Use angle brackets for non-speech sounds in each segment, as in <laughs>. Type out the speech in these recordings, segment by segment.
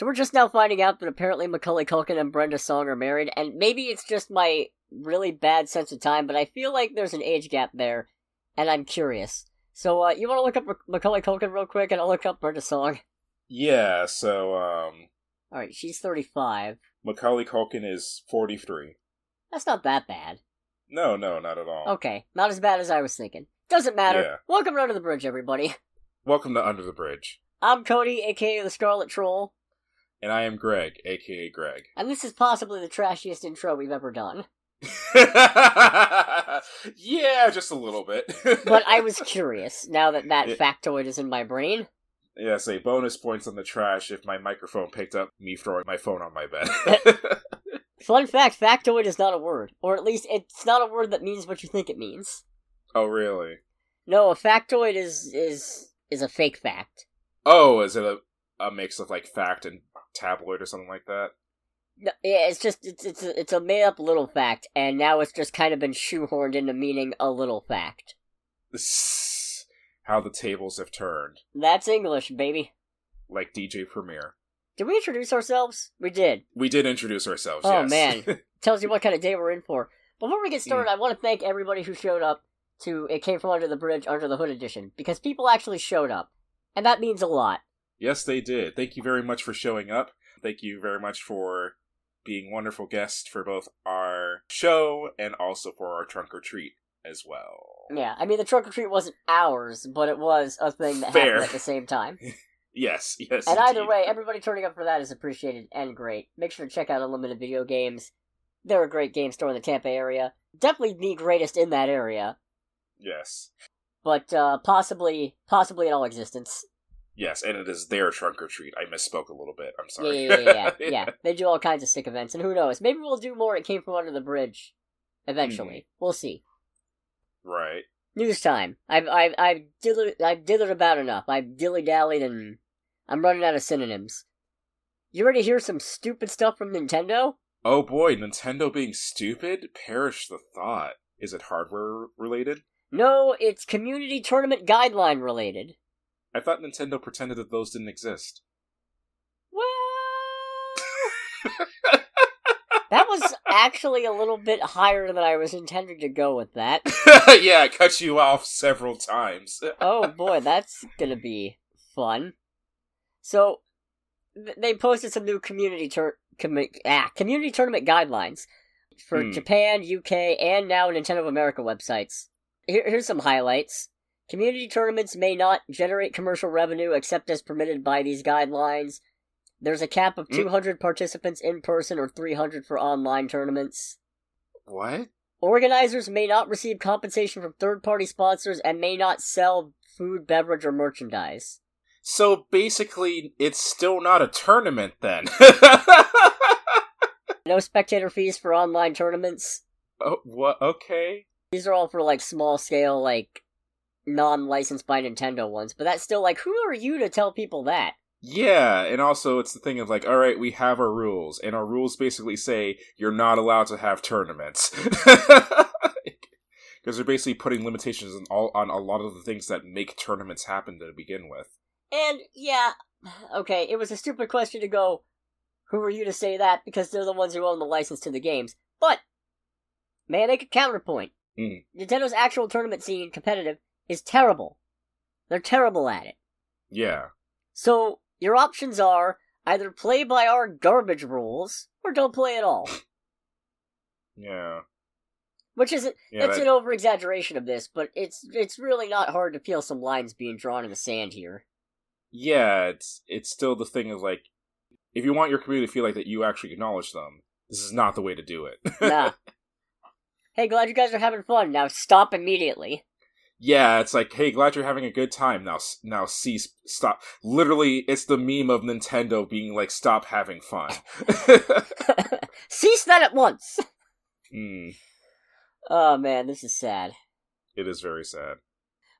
So we're just now finding out that apparently Macaulay Culkin and Brenda Song are married, and maybe it's just my really bad sense of time, but I feel like there's an age gap there, and I'm curious. So, uh, you want to look up Macaulay Culkin real quick, and I'll look up Brenda Song. Yeah. So, um, All right, she's 35. Macaulay Culkin is forty-three. That's not that bad. No, no, not at all. Okay, not as bad as I was thinking. Doesn't matter. Yeah. Welcome to Under the Bridge, everybody. Welcome to Under the Bridge, I'm Cody, aka the Scarlet Troll, and I am Greg, aka Greg. and this is possibly the trashiest intro we've ever done. <laughs> yeah, just a little bit. But I was <laughs> curious, now that that Yeah. factoid is in my brain. Yeah, say bonus points on the trash if my microphone picked up me throwing my phone on my bed. <laughs> Fun fact, factoid is not a word. Or at least, it's not a word that means what you think it means. oh, really? No, a factoid is, is, is a fake fact. Oh, is it a, a mix of like fact and tabloid or something like that? No, yeah, it's just, it's, it's, a, it's a made up little fact, and now it's just kind of been shoehorned into meaning a little fact. <laughs> How the tables have turned, That's English, baby. like DJ Premier. Did we introduce ourselves? We did. We did introduce ourselves. Oh, yes. man. <laughs> Tells you what kind of day we're in for. Before we get started, hmm. I want to thank everybody who showed up to It Came From Under the Bridge, Under the Hood edition, because people actually showed up. And that means a lot. Yes, they did. Thank you very much for showing up. Thank you very much for being wonderful guests for both our show and also for our trunk or treat as well. Yeah, I mean, the trunk or treat wasn't ours, but it was a thing that Fair. happened at the same time. <laughs> Yes, yes. And either way, everybody turning up for that is appreciated and great. Make sure to check out Unlimited Video Games. They're a great game store in the Tampa area. Definitely the greatest in that area, Yes. but uh, possibly, possibly in all existence. Yes, and it is their trunk or treat. I misspoke a little bit. I'm Yeah, sorry. yeah, yeah, yeah, <laughs> yeah. They do all kinds of sick events, and who knows? Maybe we'll do more. It came from under the bridge. Eventually, hmm. we'll see. Right. News time. I've I've I've dithered, I've dithered about enough. I've dilly dallied, and I'm running out of synonyms. You ready to hear some stupid stuff from Nintendo? Oh boy, Nintendo being stupid? Perish the thought. Is it hardware related? No, it's community tournament guideline related. I thought Nintendo pretended that those didn't exist. Well, that was actually a little bit higher than I was intending to go with that. <laughs> yeah, I cut you off several times. <laughs> oh boy, that's gonna be fun. So, th- they posted some new community tur- commu- ah, community tournament guidelines for Hmm. Japan, UK, and now Nintendo of America websites. Here- here's some highlights. Community tournaments may not generate commercial revenue except as permitted by these guidelines. There's a cap of Hmm. 200 participants in person or 300 for online tournaments. What? Organizers may not receive compensation from third party sponsors and may not sell food, beverage, or merchandise. So basically, it's still not a tournament then. <laughs> No spectator fees for online tournaments. oh, what? Okay. These are all for like small scale, like non licensed by Nintendo ones, but that's still like, who are you to tell people that? Yeah, and also it's the thing of like, all right, we have our rules, and our rules basically say you're not allowed to have tournaments <laughs> because they're basically putting limitations on all on a lot of the things that make tournaments happen to begin with. And yeah, okay, it was a stupid question to go, who are you to say that? Because they're the ones who own the license to the games. But, may I make a counterpoint? Mm. Nintendo actual tournament scene, competitive, is terrible. They're terrible at it. Yeah, So, your options are either play by our garbage rules, or don't play at all. <laughs> yeah, Which isn't, yeah. it's that- an over exaggeration of this, but it's it's really not hard to feel some lines being drawn in the sand here. yeah, it's it's still the thing of like, if you want your community to feel like that you actually acknowledge them, this is not the way to do it. Nah. <laughs> hey, glad you guys are having fun. Now stop immediately. Yeah, it's like, hey, glad you're having a good time. Now, now cease, stop. Literally, it's the meme of Nintendo being like, stop having fun. <laughs> Cease that at once. <laughs> Hmm, Oh man, this is sad. it is very sad.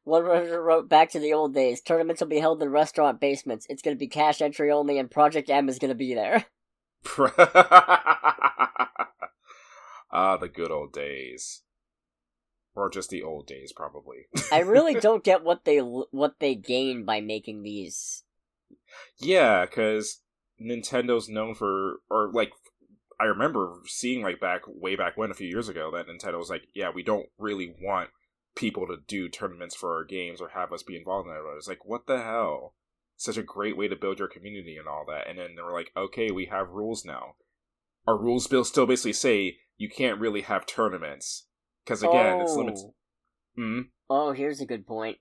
One writer wrote back to the old days. Tournaments will be held in restaurant basements. It's going to be cash entry only, and Project M is going to be there. <laughs> ah, the good old days, or just the old days, probably. I really <laughs> don't get what they what they gain by making these. yeah, because Nintendo's known for, or like, I remember seeing like back way back when a few years ago that Nintendo was like, yeah, we don't really want people to do tournaments for our games or have us be involved in it. It's like, what the hell? Such a great way to build your community and all that. And then they were like, okay, we have rules now. Our rules bill still basically say you can't really have tournaments because again, oh. it's limited. Hmm. Oh, here's a good point.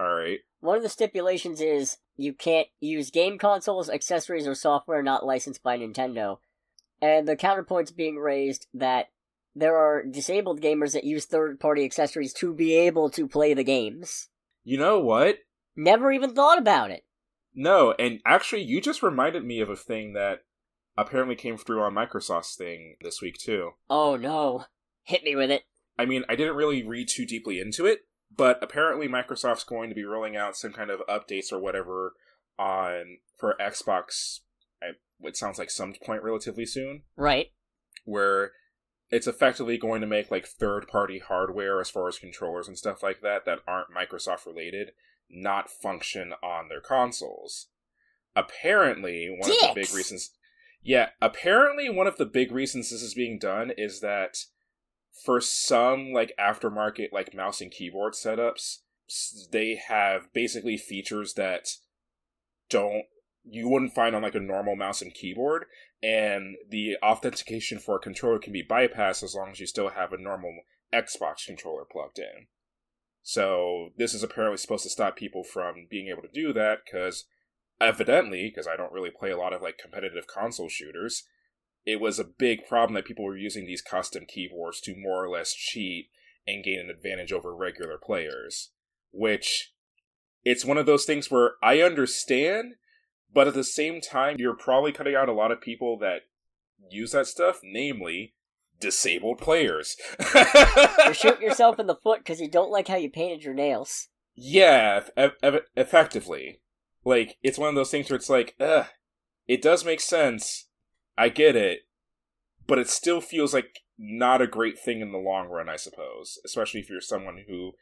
All right. One of the stipulations is you can't use game consoles, accessories, or software not licensed by Nintendo. And the counterpoint's being raised that there are disabled gamers that use third party accessories to be able to play the games. You know what? Never even thought about it. No, and actually, you just reminded me of a thing that apparently came through on Microsoft's thing this week, too. Oh no. Hit me with it. I mean, I didn't really read too deeply into it, but apparently Microsoft's going to be rolling out some kind of updates or whatever on for Xbox. It sounds like some point relatively soon, Right. where it's effectively going to make like third-party hardware as far as controllers and stuff like that that aren't Microsoft related not function on their consoles. Apparently, one of the big reasons. Yeah, apparently one of the big reasons this is being done is that for some like aftermarket like mouse and keyboard setups, they have basically features that don't you wouldn't find on like a normal mouse and keyboard and the authentication for a controller can be bypassed as long as you still have a normal Xbox controller plugged in. So this is apparently supposed to stop people from being able to do that because evidently, because I don't really play a lot of like competitive console shooters, it was a big problem that people were using these custom keyboards to more or less cheat and gain an advantage over regular players. Which it's one of those things where I understand, but at the same time, you're probably cutting out a lot of people that use that stuff, namely disabled players. You're shooting <laughs> yourself in the foot because you don't like how you painted your nails. Yeah, eff- eff- effectively. Like, it's one of those things where it's like, ugh, it does make sense. I get it. But it still feels like not a great thing in the long run, I suppose. Especially if you're someone who,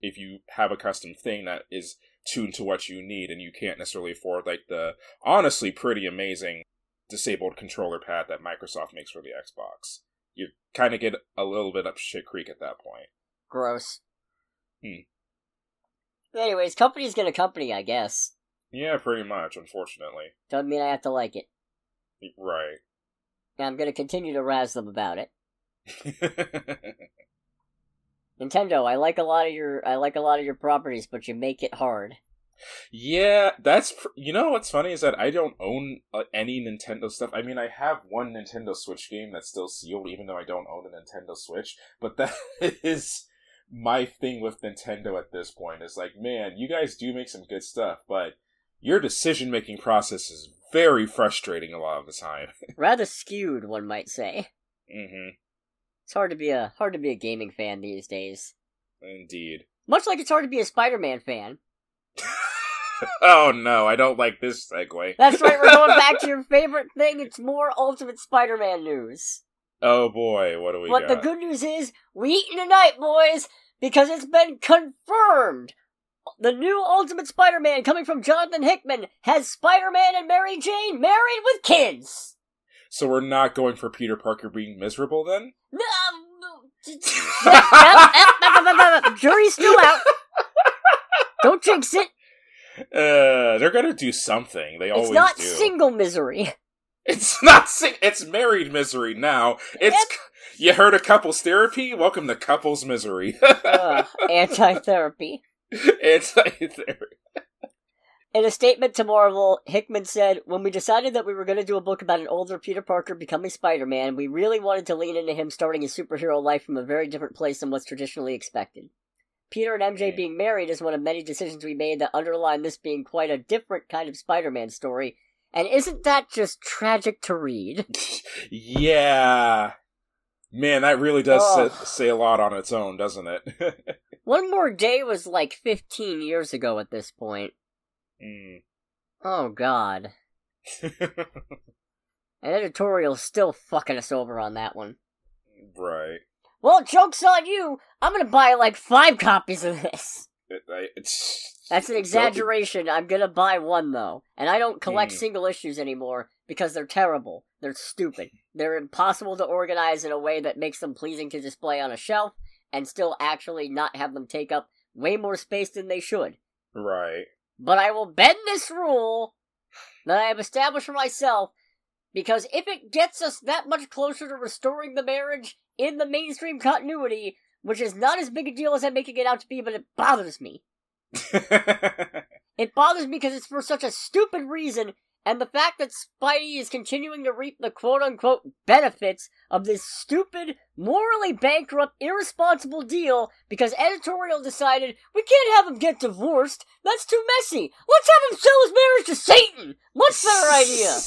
if you have a custom thing that is tuned to what you need and you can't necessarily afford, like, the honestly pretty amazing disabled controller pad that Microsoft makes for the Xbox. You kind of get a little bit up shit creek at that point. Gross. Hmm. Anyways, company's gonna company, I guess. Yeah, pretty much, unfortunately. Doesn't mean I have to like it. Right. And I'm gonna continue to razz them about it. <laughs> Nintendo, I like a lot of your I like a lot of your properties, but you make it hard. yeah, that's pr- you know what's funny is that I don't own uh, any Nintendo stuff. I mean, I have one Nintendo Switch game that's still sealed, even though I don't own a Nintendo Switch. But <laughs> that is my thing with Nintendo at this point. Is like, man, you guys do make some good stuff, but your decision making process is very frustrating a lot of the time. <laughs> Rather skewed, one might say. Mm-hmm. It's hard to be a hard to be a gaming fan these days. Indeed. Much like it's hard to be a Spider-Man fan. <laughs> oh no, I don't like this segue. That's right, we're going back to your <laughs> favorite thing. It's more Ultimate Spider-Man news. Oh boy, what do we but got? the good news is, we eating tonight, boys, because it's been confirmed. The new Ultimate Spider-Man coming from Jonathan Hickman has Spider-Man and Mary Jane married with kids. So we're not going for Peter Parker being miserable then? Jury's still out. Don't jinx it. Uh, they're gonna do something. They always It's not do. single misery. it's <laughs> not sing. It's married misery now. It's you heard of couples therapy? Welcome to couples misery. <laughs> uh, anti-therapy. <laughs> it's therapy. In a statement to Marvel, Hickman said, When we decided that we were going to do a book about an older Peter Parker becoming Spider Man, we really wanted to lean into him starting his superhero life from a very different place than what's traditionally expected. Peter and MJ being married is one of many decisions we made that underline this being quite a different kind of Spider Man story. And isn't that just tragic to read? <laughs> Yeah, man, that really does say, say a lot on its own, doesn't it? <laughs> One More Day was like 15 years ago at this point. Mm. Oh, God. <laughs> And editorial's still fucking us over on that one. right. Well, joke's on you! I'm gonna buy like five copies of this. It, I, it's, That's an exaggeration. I'm gonna buy one though. And I don't collect Mm. single issues anymore because they're terrible. They're stupid. They're impossible to organize in a way that makes them pleasing to display on a shelf and still actually not have them take up way more space than they should. Right. But I will bend this rule that I have established for myself because if it gets us that much closer to restoring the marriage in the mainstream continuity, which is not as big a deal as I'm making it out to be, but it bothers me. <laughs> It bothers me because it's for such a stupid reason, and the fact that Spidey is continuing to reap the quote unquote benefits of this stupid, morally bankrupt, irresponsible deal because editorial decided we can't have him get divorced. That's too messy. Let's have him sell his marriage to Satan. Much better idea.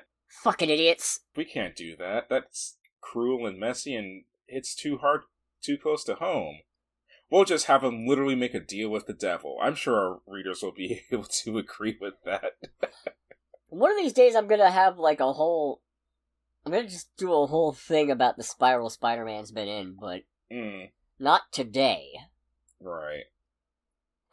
<laughs> Fucking idiots. we can't do that. That's cruel and messy and it's too hard, too close to home. We'll just have him literally make a deal with the devil. I'm sure our readers will be <laughs> able to agree with that. One of these days, I'm gonna have like a whole. I'm gonna just do a whole thing about the spiral Spider Man's been in, but Mm, not today. right.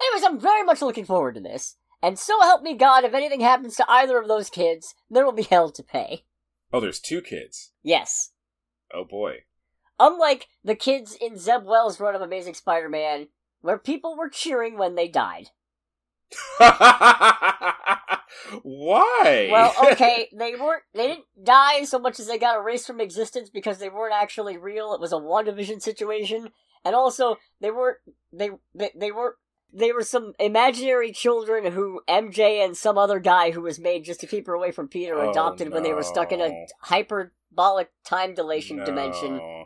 Anyways, I'm very much looking forward to this. And so help me God, if anything happens to either of those kids, there will be hell to pay. Oh, there's two kids. Yes. Oh boy. Unlike the kids in Zeb Wells' run of Amazing Spider Man, where people were cheering when they died. <laughs> Why? Well, <laughs> okay, they weren't they didn't die so much as they got erased from existence because they weren't actually real. It was a WandaVision situation. And also they weren't they they, they weren't they were some imaginary children who MJ and some other guy who was made just to keep her away from Peter Oh, adopted when they were stuck in a hyperbolic time dilation dimension No.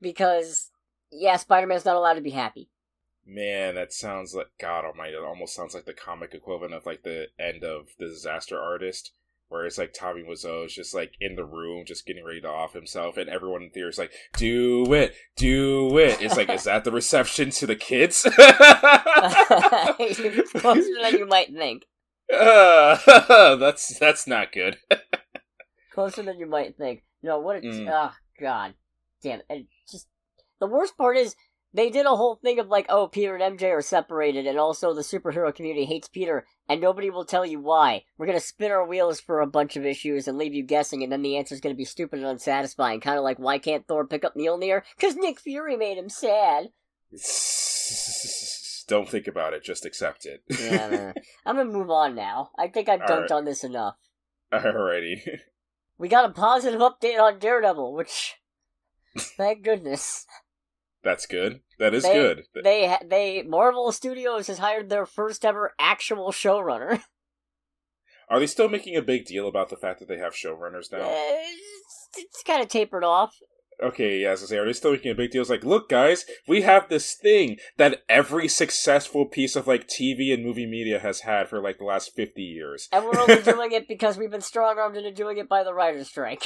Because yeah, Spider-Man's not allowed to be happy. Man, that sounds like God Almighty. It almost sounds like the comic equivalent of like the end of the Disaster Artist, where it's like Tommy Wiseau is just like in the room, just getting ready to off himself, and everyone in theater is like, "Do it, do it." It's like, is that the reception to the kids? <laughs> Closer than you might think. Uh, <laughs> that's that's not good. <laughs> Closer than you might think. No, what a Mm. oh god, damn! it. And just the worst part is they did a whole thing of like, oh, Peter and MJ are separated, and also the superhero community hates Peter, and nobody will tell you why. We're gonna spin our wheels for a bunch of issues and leave you guessing, and then the answer's gonna be stupid and unsatisfying. Kind of like, why can't Thor pick up Mjolnir? Cause Nick Fury made him sad. <laughs> Don't think about it. Just accept it. Yeah. <laughs> I'm gonna move on now. I think I've dunked Alright. on this enough. Alrighty. <laughs> We got a positive update on Daredevil, which, thank goodness. That's good. That is They- good. They they Marvel Studios has hired their first ever actual showrunner. <laughs> Are they still making a big deal about the fact that they have showrunners now? it's it's kind of tapered off. Okay, yeah, as I say, are they still making a big deal? It's like, look, guys, we have this thing that every successful piece of like TV and movie media has had for like the last fifty years. And we're only <laughs> doing it because we've been strong armed into doing it by the writer's strike.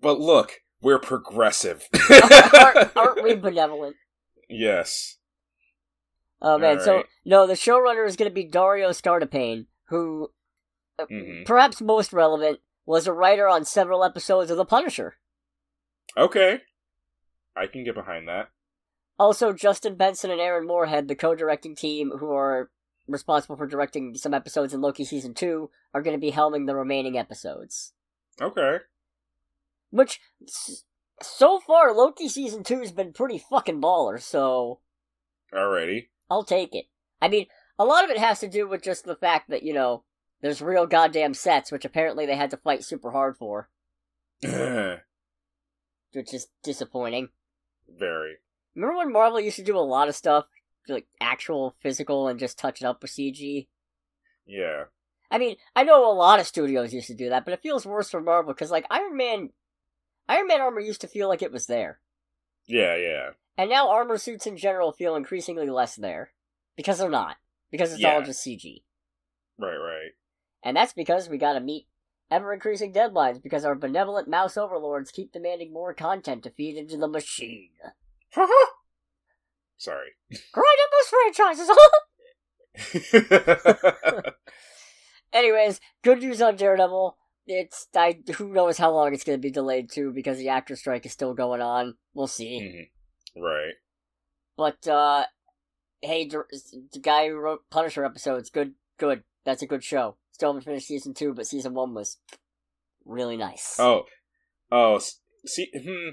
But look, we're progressive. <laughs> <laughs> aren't, aren't we benevolent? yes. Oh man, so no, the showrunner is going to be Dario Scardapane, who, uh, hmm perhaps most relevant, was a writer on several episodes of The Punisher. Okay. I can get behind that. Also, Justin Benson and Aaron Moorhead, the co-directing team who are responsible for directing some episodes in Loki season two, are going to be helming the remaining episodes. Okay. Which, so far, Loki season two has been pretty fucking baller. So Alrighty. I'll take it. I mean, a lot of it has to do with just the fact that you know there's real goddamn sets, which apparently they had to fight super hard for, <laughs> which is disappointing. Very. Remember when Marvel used to do a lot of stuff, like actual physical, and just touch it up with CG? Yeah. I mean, I know a lot of studios used to do that, but it feels worse for Marvel because, like, Iron Man, Iron Man armor used to feel like it was there, Yeah, yeah. and now armor suits in general feel increasingly less there because they're not because it's all just CG, Right, right. and that's because we got to meet ever increasing deadlines because our benevolent mouse overlords keep demanding more content to feed into the machine. Sorry. <laughs> Grind up those franchises. <laughs> Anyways, good news on Daredevil. It's I who knows how long it's going to be delayed too because the actor strike is still going on. We'll see. Mhm. Right. But uh hey, dir- the guy who wrote Punisher episodes, good, good. That's a good show. Still haven't finished season two, but season one was really nice. Oh, oh, see, hmm,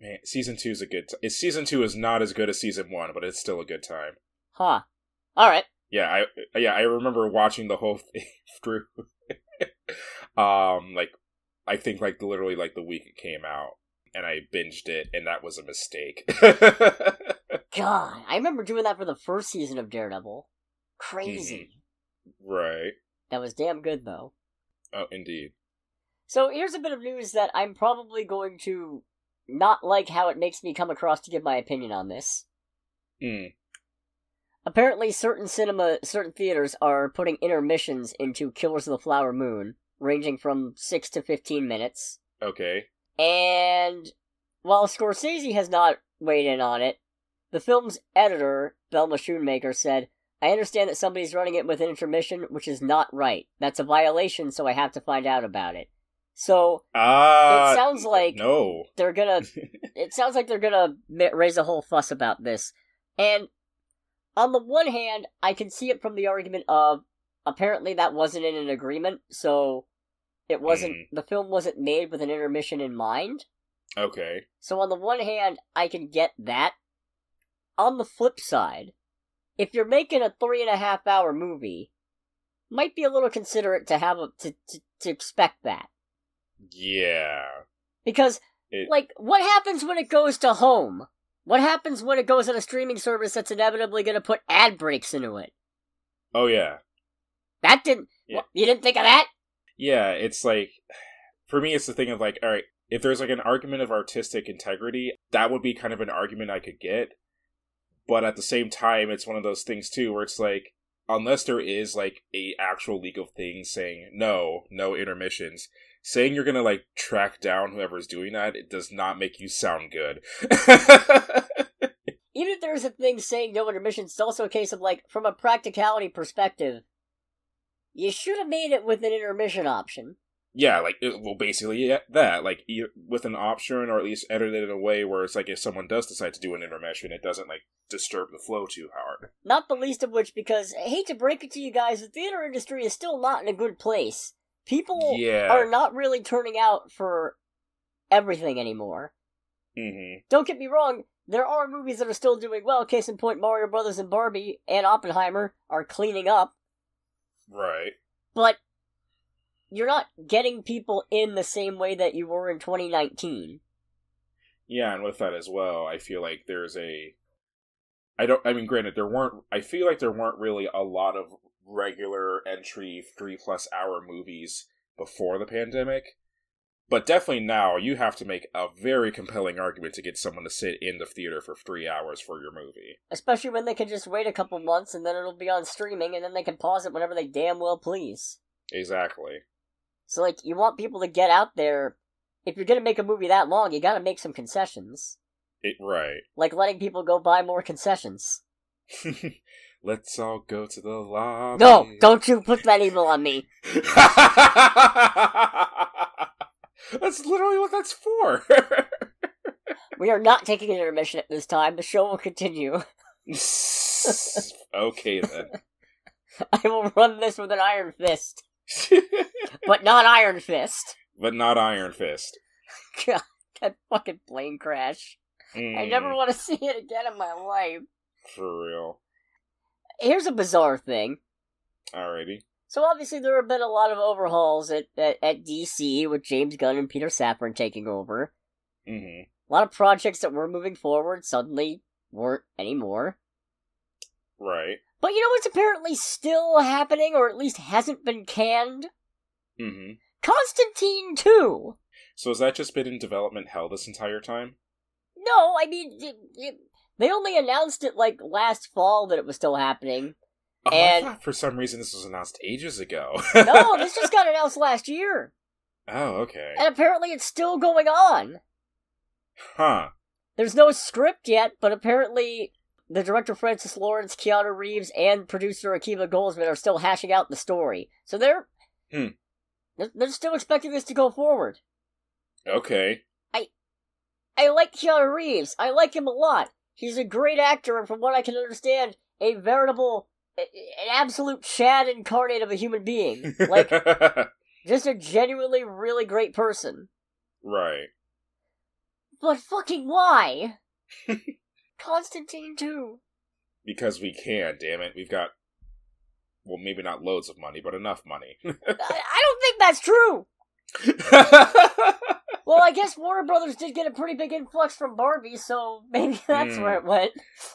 man, season two is a good. T- season two is not as good as season one, but it's still a good time. Huh. All right. Yeah, I yeah I remember watching the whole <laughs> thing through. Um, like I think like literally like the week it came out, and I binged it, and that was a mistake. <laughs> God, I remember doing that for the first season of Daredevil. Crazy. right. That was damn good, though. Oh, indeed. So here's a bit of news that I'm probably going to not like how it makes me come across to give my opinion on this. Hmm. Apparently, certain cinema, certain theaters are putting intermissions into Killers of the Flower Moon, ranging from 6 to 15 minutes. Okay. And while Scorsese has not weighed in on it, the film's editor, Thelma Schoonmaker, said, I understand that somebody's running it with an intermission, which is not right. That's a violation, so I have to find out about it. So, Ah. it sounds like no. they're gonna <laughs> it sounds like they're gonna raise a whole fuss about this. And on the one hand, I can see it from the argument of apparently that wasn't in an agreement, so it wasn't Mhm. the film wasn't made with an intermission in mind. Okay. So on the one hand, I can get that. On the flip side, if you're making a three and a half hour movie, might be a little considerate to have a to to, to expect that Yeah. because It- like what happens when it goes to home? What happens when it goes on a streaming service that's inevitably going to put ad breaks into it? Oh yeah. That didn't. Yeah. You didn't think of that? Yeah. It's like <sighs> for me, it's the thing of like, all right, if there's like an argument of artistic integrity, that would be kind of an argument I could get. But at the same time, it's one of those things too where it's like, unless there is like a actual legal thing saying no, no intermissions, saying you're gonna like track down whoever's doing that, it does not make you sound good. <laughs> Even if there's a thing saying no intermissions, it's also a case of like, from a practicality perspective, you should have made it with an intermission option. yeah, like it, well, basically yeah, that like you, with an option or at least edit it in a way where it's like if someone does decide to do an intermission, it doesn't like disturb the flow too hard. Not the least of which, because I hate to break it to you guys, the theater industry is still not in a good place. People Yeah. are not really turning out for everything anymore. hmm Don't get me wrong, there are movies that are still doing well. Case in point, Mario Brothers and Barbie and Oppenheimer are cleaning up, Right. but you're not getting people in the same way that you were in 2019. Yeah, and with that as well, I feel like there's a. I don't. I mean, granted, there weren't. I feel like there weren't really a lot of regular entry three plus hour movies before the pandemic, but definitely now you have to make a very compelling argument to get someone to sit in the theater for three hours for your movie. Especially when they can just wait a couple months and then it'll be on streaming and then they can pause it whenever they damn well please. Exactly. So, like, you want people to get out there. If you're gonna make a movie that long, you gotta make some concessions. It right. <laughs> Like letting people go buy more concessions. Let's all go to the lobby. No, don't you put that evil on me. <laughs> that's literally what that's for. <laughs> We are not taking an intermission at this time. The show will continue. <laughs> okay then. <laughs> I will run this with an iron fist. But not Iron Fist. but not Iron Fist. God, that fucking plane crash. I Mm, never want to see it again in my life. for real. Here's a bizarre thing. Alrighty. So obviously there have been a lot of overhauls at, at, at DC with James Gunn and Peter Safran taking over. hmm A lot of projects that were moving forward suddenly weren't anymore. Right. But you know what's apparently still happening, or at least hasn't been canned? hmm Constantine 2! So has that just been in development hell this entire time? No, I mean, it, it, they only announced it like last fall that it was still happening. Oh, And- for some reason this was announced ages ago. No, <laughs> this just got announced last year. Oh, okay. And apparently it's still going on. Huh. There's no script yet, but apparently the director Francis Lawrence, Keanu Reeves, and producer Akiva Goldsman are still hashing out the story. So they're Hmm. they're, they're still expecting this to go forward. Okay. I I like Keanu Reeves. I like him a lot. He's a great actor, and from what I can understand, a veritable, an absolute Chad incarnate of a human being. Like, <laughs> just a genuinely really great person. right. But fucking why? <laughs> Constantine too. Because we can, damn it. We've got, well, maybe not loads of money, but enough money. <laughs> I, I don't think that's true. Well, I guess Warner Brothers did get a pretty big influx from Barbie, so maybe <laughs> that's Hmm. where it went.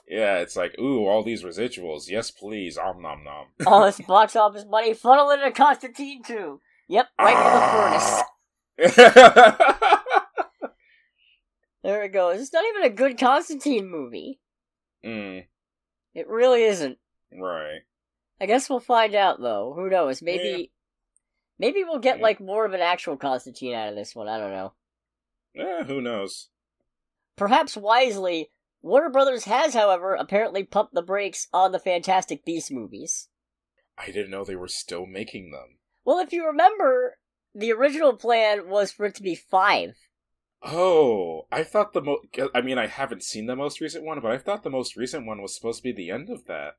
yeah, it's like, ooh, all these residuals. Yes, please. Om nom nom. All <laughs> this box office money funneling into Constantine too. Yep, right in the furnace. <laughs> There it goes. It's not even a good Constantine movie. mm, It really isn't. right. I guess we'll find out though. Who knows? Maybe maybe we'll get Yeah. like more of an actual Constantine out of this one. I don't know. Eh, who knows? Perhaps wisely, Warner Brothers has, however, apparently pumped the brakes on the Fantastic Beasts movies. I didn't know they were still making them. Well, if you remember, the original plan was for it to be five. Oh, I thought the mo. I mean, I haven't seen the most recent one, but I thought the most recent one was supposed to be the end of that.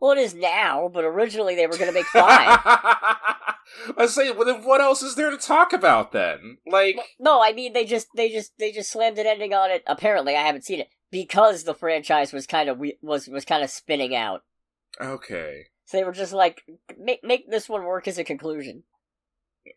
Well, it is now, but originally they were going to make five. <laughs> I say, well, then what else is there to talk about then? Like, no, I mean they just they just they just slammed an ending on it. Apparently, I haven't seen it because the franchise was kind of we- was was kind of spinning out. okay, So they were just like, make make this one work as a conclusion.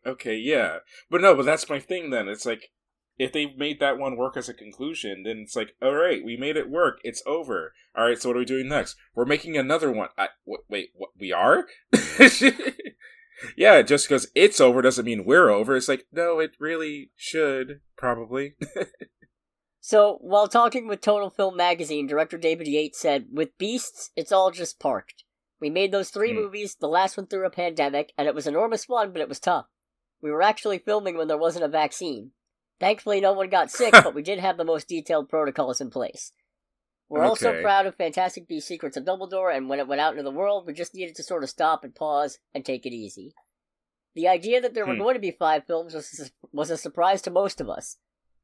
okay, yeah, but no, but that's my thing. Then it's like, if they made that one work as a conclusion, then it's like, all right, we made it work. It's over. All right, so what are we doing next? We're making another one. I, w- wait, what? We are? <laughs> yeah, just because it's over doesn't mean we're over. It's like, no, it really should probably. <laughs> So while talking with Total Film Magazine, director David Yates said, "With Beasts, it's all just parked. We made those three Hmm. movies, the last one through a pandemic, and it was enormous fun, but it was tough. We were actually filming when there wasn't a vaccine. Thankfully, no one got sick, <laughs> but we did have the most detailed protocols in place." We're also proud of Fantastic Beasts Secrets of Dumbledore, and when it went out into the world, we just needed to sort of stop and pause and take it easy. The idea that there were Hmm. going to be five films was, was a surprise to most of us.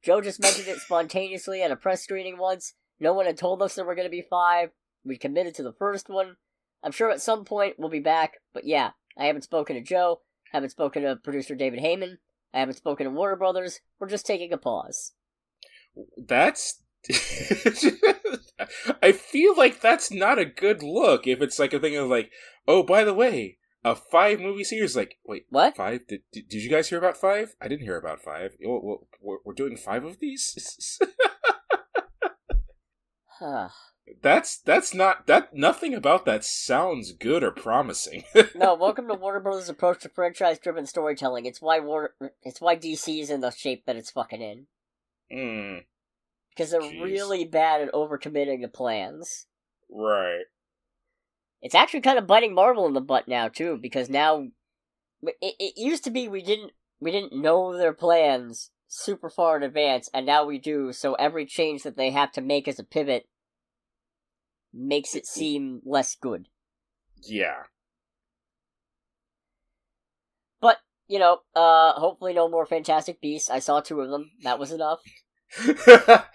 Joe just mentioned it spontaneously at a press screening once. No one had told us there were going to be five. We committed to the first one. I'm sure at some point we'll be back, but yeah, I haven't spoken to Joe, haven't spoken to producer David Heyman, I haven't spoken to Warner Brothers. We're just taking a pause. That's. <laughs> I feel like that's not a good look if it's like a thing of like, oh, by the way, a five movie series. Like, wait, What? five? Did, did, did you guys hear about five? I didn't hear about five. We're, we're doing five of these. Huh. <laughs> that's that's not that. Nothing about that sounds good or promising. <laughs> no, welcome to Warner Brothers' approach to franchise-driven storytelling. It's why Warner, it's why DC is in the shape that it's fucking in. Hmm. Because they're Jeez. really bad at overcommitting to plans. Right. It's actually kind of biting Marvel in the butt now too, because now it, it used to be we didn't we didn't know their plans super far in advance, and now we do. So every change that they have to make as a pivot makes it seem less good. Yeah. But you know, uh, hopefully no more Fantastic Beasts. I saw two of them. That was enough. <laughs>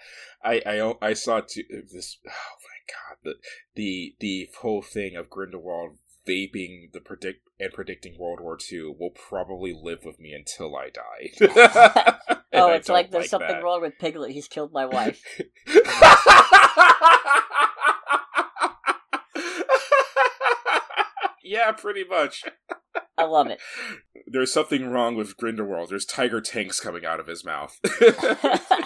I I I saw two, this. Oh my god! The the the whole thing of Grindelwald vaping the predict and predicting World War II will probably live with me until I die. <laughs> <laughs> Oh, it's like there's something that. wrong with Piglet. He's killed my wife. yeah, pretty much. I love it. <laughs> There's something wrong with Grindelwald. There's tiger tanks coming out of his mouth. <laughs> <laughs>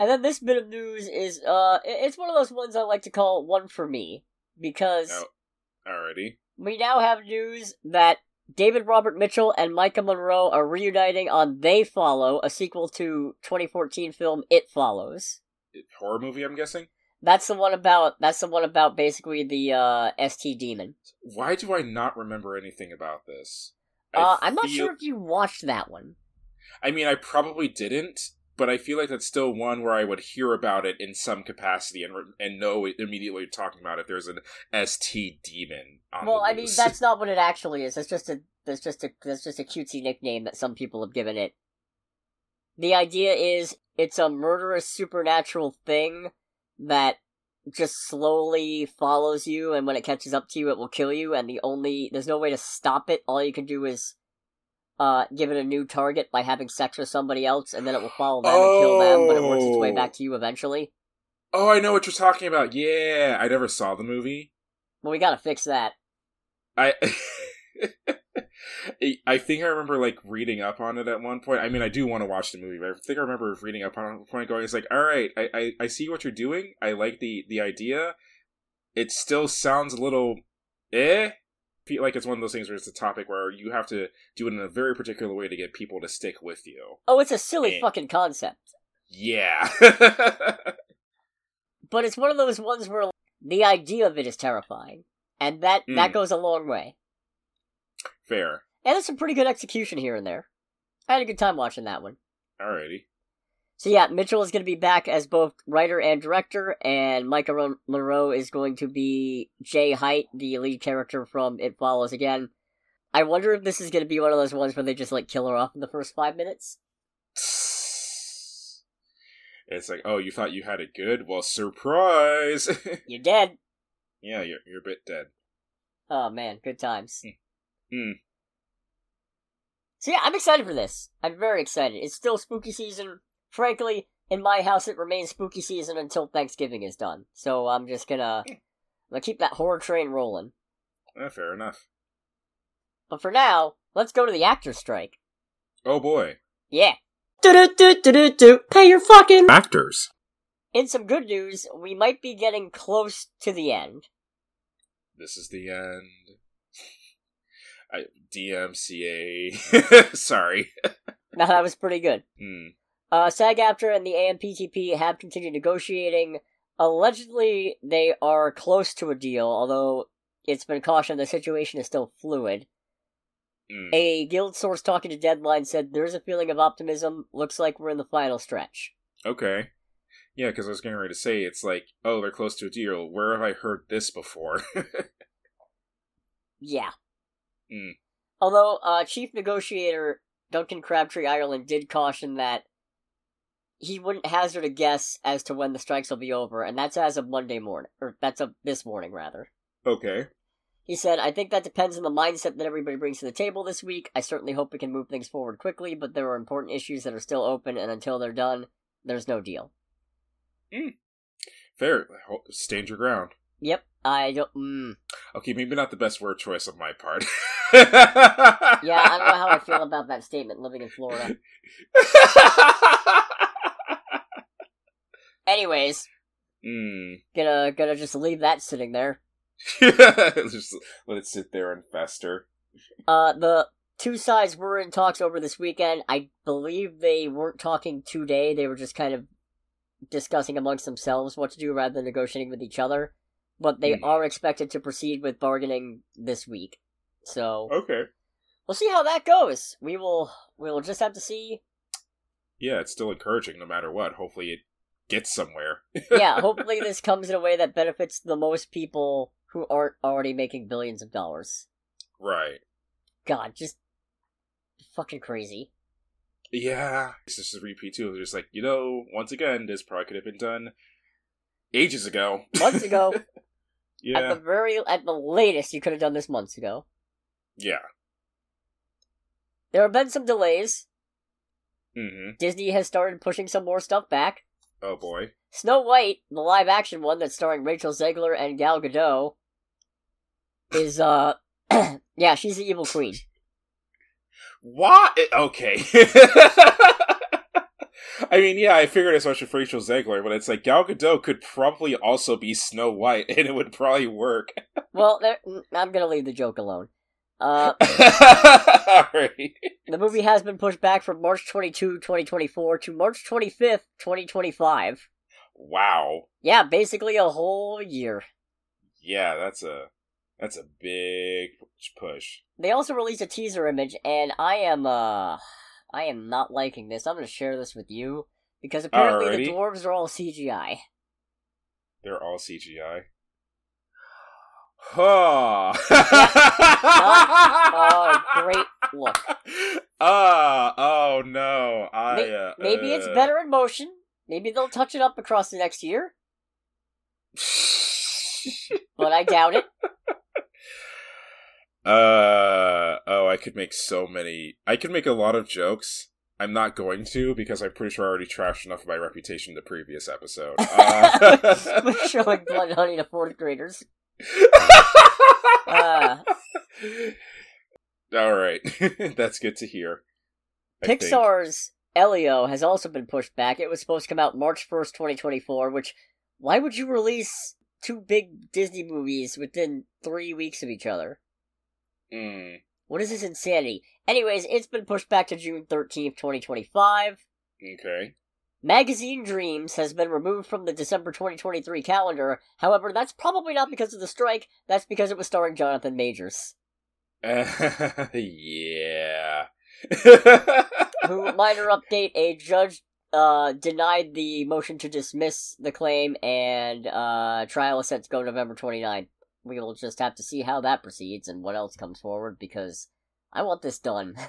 And then this bit of news is uh it's one of those ones I like to call one for me because Oh. Alrighty. we now have news that David Robert Mitchell and Maika Monroe are reuniting on They Follow, a sequel to 2014 film It Follows. Horror movie, I'm guessing? That's the one about that's the one about basically the uh ST demon. Why do I not remember anything about this? I Uh I'm not feel- sure if you watched that one. I mean, I probably didn't, but I feel like that's still one where I would hear about it in some capacity and re- and know immediately talking about if there's an ST demon. On Well, I mean that's <laughs> not what it actually is. It's just a there's just a there's just a cutesy nickname that some people have given it. The idea is it's a murderous supernatural thing that just slowly follows you, and when it catches up to you, it will kill you. And the only there's no way to stop it. All you can do is uh, give it a new target by having sex with somebody else, and then it will follow them and kill them. But it works its way back to you eventually. Oh, I know what you're talking about. Yeah, I never saw the movie. Well, we gotta fix that. I <laughs> I think I remember like reading up on it at one point. I mean, I do want to watch the movie, but I think I remember reading up on it at one point, going, "It's like, all right, I, I I see what you're doing. I like the the idea. It still sounds a little eh." Like it's one of those things where it's a topic where you have to do it in a very particular way to get people to stick with you. Oh, it's a silly And- fucking concept. Yeah. But it's one of those ones where the idea of it is terrifying, and that that Mm. goes a long way. Fair. And there's some pretty good execution here and there. I had a good time watching that one. Alrighty. So yeah, Mitchell is going to be back as both writer and director, and Maika Monroe is going to be Jay Height, the lead character from It Follows again. I wonder if this is going to be one of those ones where they just like kill her off in the first five minutes. <sighs> It's like, oh, you thought you had it good? Well, surprise! <laughs> You're dead. yeah, you're you're a bit dead. Oh man, good times. Hmm. Hmm. So yeah, I'm excited for this. I'm very excited. It's still spooky season. Frankly, in my house, it remains spooky season until Thanksgiving is done. So I'm just gonna, I'm gonna keep that horror train rolling. Eh, fair enough. But for now, let's go to the actor strike. Oh boy. Yeah. Do-do-do-do-do-do. Pay your fucking. Actors. In some good news, we might be getting close to the end. This is the end. I DMCA. <laughs> Sorry. Now that was pretty good. Hmm. Uh, SAG-AFTRA and the AMPTP have continued negotiating. Allegedly, they are close to a deal, although it's been cautioned the situation is still fluid. Hmm. A guild source talking to Deadline said there's a feeling of optimism. Looks like we're in the final stretch. Okay. Yeah, because I was getting ready to say it's like, oh, they're close to a deal. Where have I heard this before? <laughs> Yeah. Hmm. Although, uh, chief negotiator Duncan Crabtree Ireland did caution that he wouldn't hazard a guess as to when the strikes will be over, and that's as of Monday morning, or that's of this morning rather. okay. He said, I think that depends on the mindset that everybody brings to the table this week. I certainly hope we can move things forward quickly, but there are important issues that are still open, and until they're done, there's no deal. Fair. Ho- Stand your ground. Yep, I don't. Mm. Okay, maybe not the best word choice on my part. <laughs> Yeah, I don't know how I feel about that statement living in Florida. <laughs> Anyways, Hmm. gonna gonna just leave that sitting there. <laughs> Just let it sit there and fester. Uh, the two sides were in talks over this weekend. I believe they weren't talking today. They were just kind of discussing amongst themselves what to do rather than negotiating with each other. But they Hmm. are expected to proceed with bargaining this week. So Okay. we'll see how that goes. We will we will just have to see. Yeah, it's still encouraging no matter what. Hopefully it gets somewhere. <laughs> Yeah, hopefully this comes in a way that benefits the most people who aren't already making billions of dollars. Right. God, just fucking crazy. Yeah. It's just a repeat too. It's just like, you know, once again, this probably could have been done ages ago. Months ago, <laughs> at the very at the latest, you could have done this months ago. Yeah. There have been some delays. hmm Disney has started pushing some more stuff back. Oh boy. Snow White, the live action one that's starring Rachel Zegler and Gal Gadot, is uh <clears throat> yeah, she's the evil queen. What? Okay. <laughs> I mean, yeah, I figured as much with Rachel Zegler, but it's like Gal Gadot could probably also be Snow White, <laughs> and it would probably work. Well, I'm gonna leave the joke alone. Uh, <laughs> Alright. the movie has been pushed back from March 22, 2024 to March 25th, 2025. Wow. Yeah, basically a whole year. Yeah, that's a that's a big push. They also released a teaser image, and I am, uh, I am not liking this. I'm gonna share this with you, because apparently the dwarves are all CGI. They're all CGI. Huh. Oh, <laughs> great look. Ah, oh no. I uh, Maybe it's uh, better in motion. Maybe they'll touch it up across the next year. <laughs> but I doubt it. <laughs> Uh oh, I could make so many. I could make a lot of jokes. I'm not going to because I'm pretty sure I already trashed enough of my reputation in the previous episode. <laughs> Uh... We're showing blood honey to fourth graders. Uh, <laughs> All right, <laughs> that's good to hear. Pixar's Elio has also been pushed back. It was supposed to come out March 1st, 2024, which why would you release two big Disney movies within three weeks of each other? Mm, What is this insanity? Anyways, it's been pushed back to June 13th, 2025. okay. Magazine Dreams has been removed from the December 2023 calendar. However, that's probably not because of the strike, that's because it was starring Jonathan Majors. <laughs> yeah. Who, minor update, a judge uh, denied the motion to dismiss the claim, and uh, trial is set to go November 29th. We will just have to see how that proceeds and what else comes forward, because I want this done. <laughs>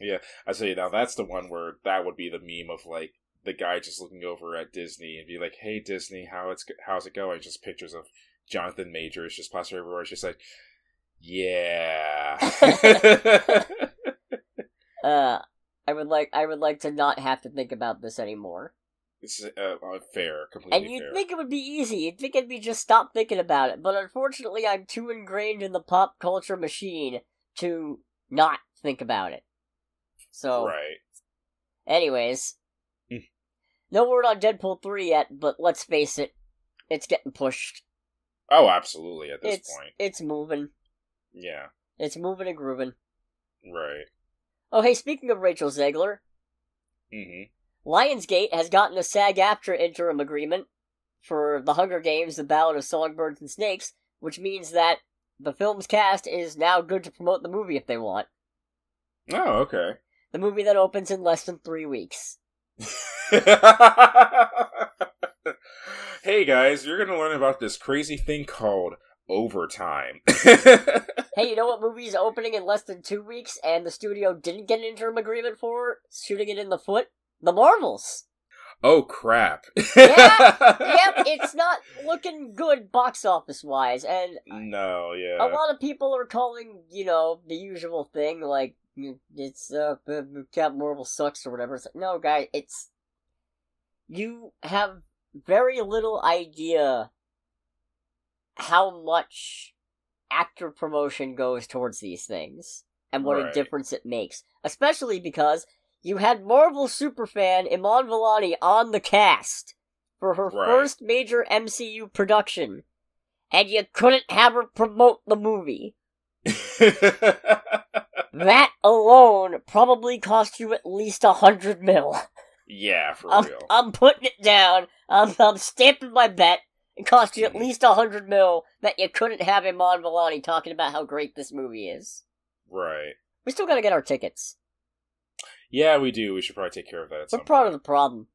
Yeah, I say now that's the one where that would be the meme of like the guy just looking over at Disney and be like, "Hey Disney, how it's how's it going?" Just pictures of Jonathan Majors just plastered everywhere. It's just like, yeah. <laughs> <laughs> uh, I would like I would like to not have to think about this anymore. This is uh, fair, completely And you'd fair. think it would be easy. You'd think it'd be just stop thinking about it. But unfortunately, I'm too ingrained in the pop culture machine to not think about it. So, Right. anyways, Hmm. no word on Deadpool 3 yet, but let's face it, it's getting pushed. Oh, absolutely. At this it's point, it's moving. yeah. It's moving and grooving. Right. Oh, hey, speaking of Rachel Zegler, Mm hmm Lionsgate has gotten a SAG-AFTRA interim agreement for The Hunger Games: The Ballad of Songbirds and Snakes, which means that the film's cast is now good to promote the movie if they want. Oh, okay. The movie that opens in less than three weeks. <laughs> hey guys, you're gonna learn about this crazy thing called overtime. <laughs> Hey, you know what movie is opening in less than two weeks and the studio didn't get an interim agreement for shooting it in the foot? The Marvels! oh crap! Yeah, <laughs> yep, it's not looking good box office wise, and no, yeah. a lot of people are calling, you know, the usual thing, like, it's, uh, Captain Marvel sucks or whatever. It's like, no, guy, it's. You have very little idea how much actor promotion goes towards these things and what a difference it makes. Especially because you had Marvel superfan Iman Vellani on the cast for her Right. first major MCU production, and you couldn't have her promote the movie. <laughs> That alone probably cost you at least a hundred mil. yeah, for I'm, real. I'm putting it down. I'm, I'm stamping my bet. It cost you at Mhm. least a hundred mil that you couldn't have Iman Vellani talking about how great this movie is. right. We still gotta get our tickets. Yeah, we do. We should probably take care of that. At We're some part point. of the problem.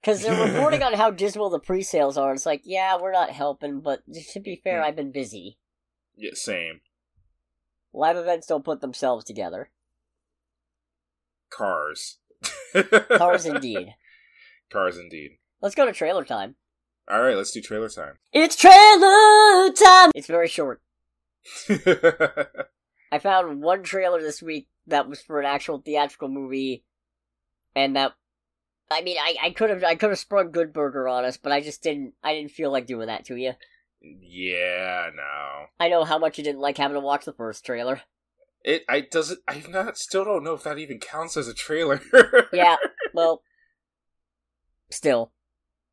Because they're reporting <laughs> on how dismal the pre-sales are. It's like, yeah, we're not helping, but to be fair, Hmm. I've been busy. Yeah, same. Live events don't put themselves together. Cars. Cars <laughs> indeed. Cars indeed. Let's go to trailer time. All right, let's do trailer time. It's trailer time! It's very short. <laughs> I found one trailer this week that was for an actual theatrical movie, and that I mean, I, I could have I could have sprung Good Burger on us, but I just didn't. I didn't feel like doing that to you. yeah, no. I know how much you didn't like having to watch the first trailer. It I doesn't I not still don't know if that even counts as a trailer. <laughs> Yeah, well, still.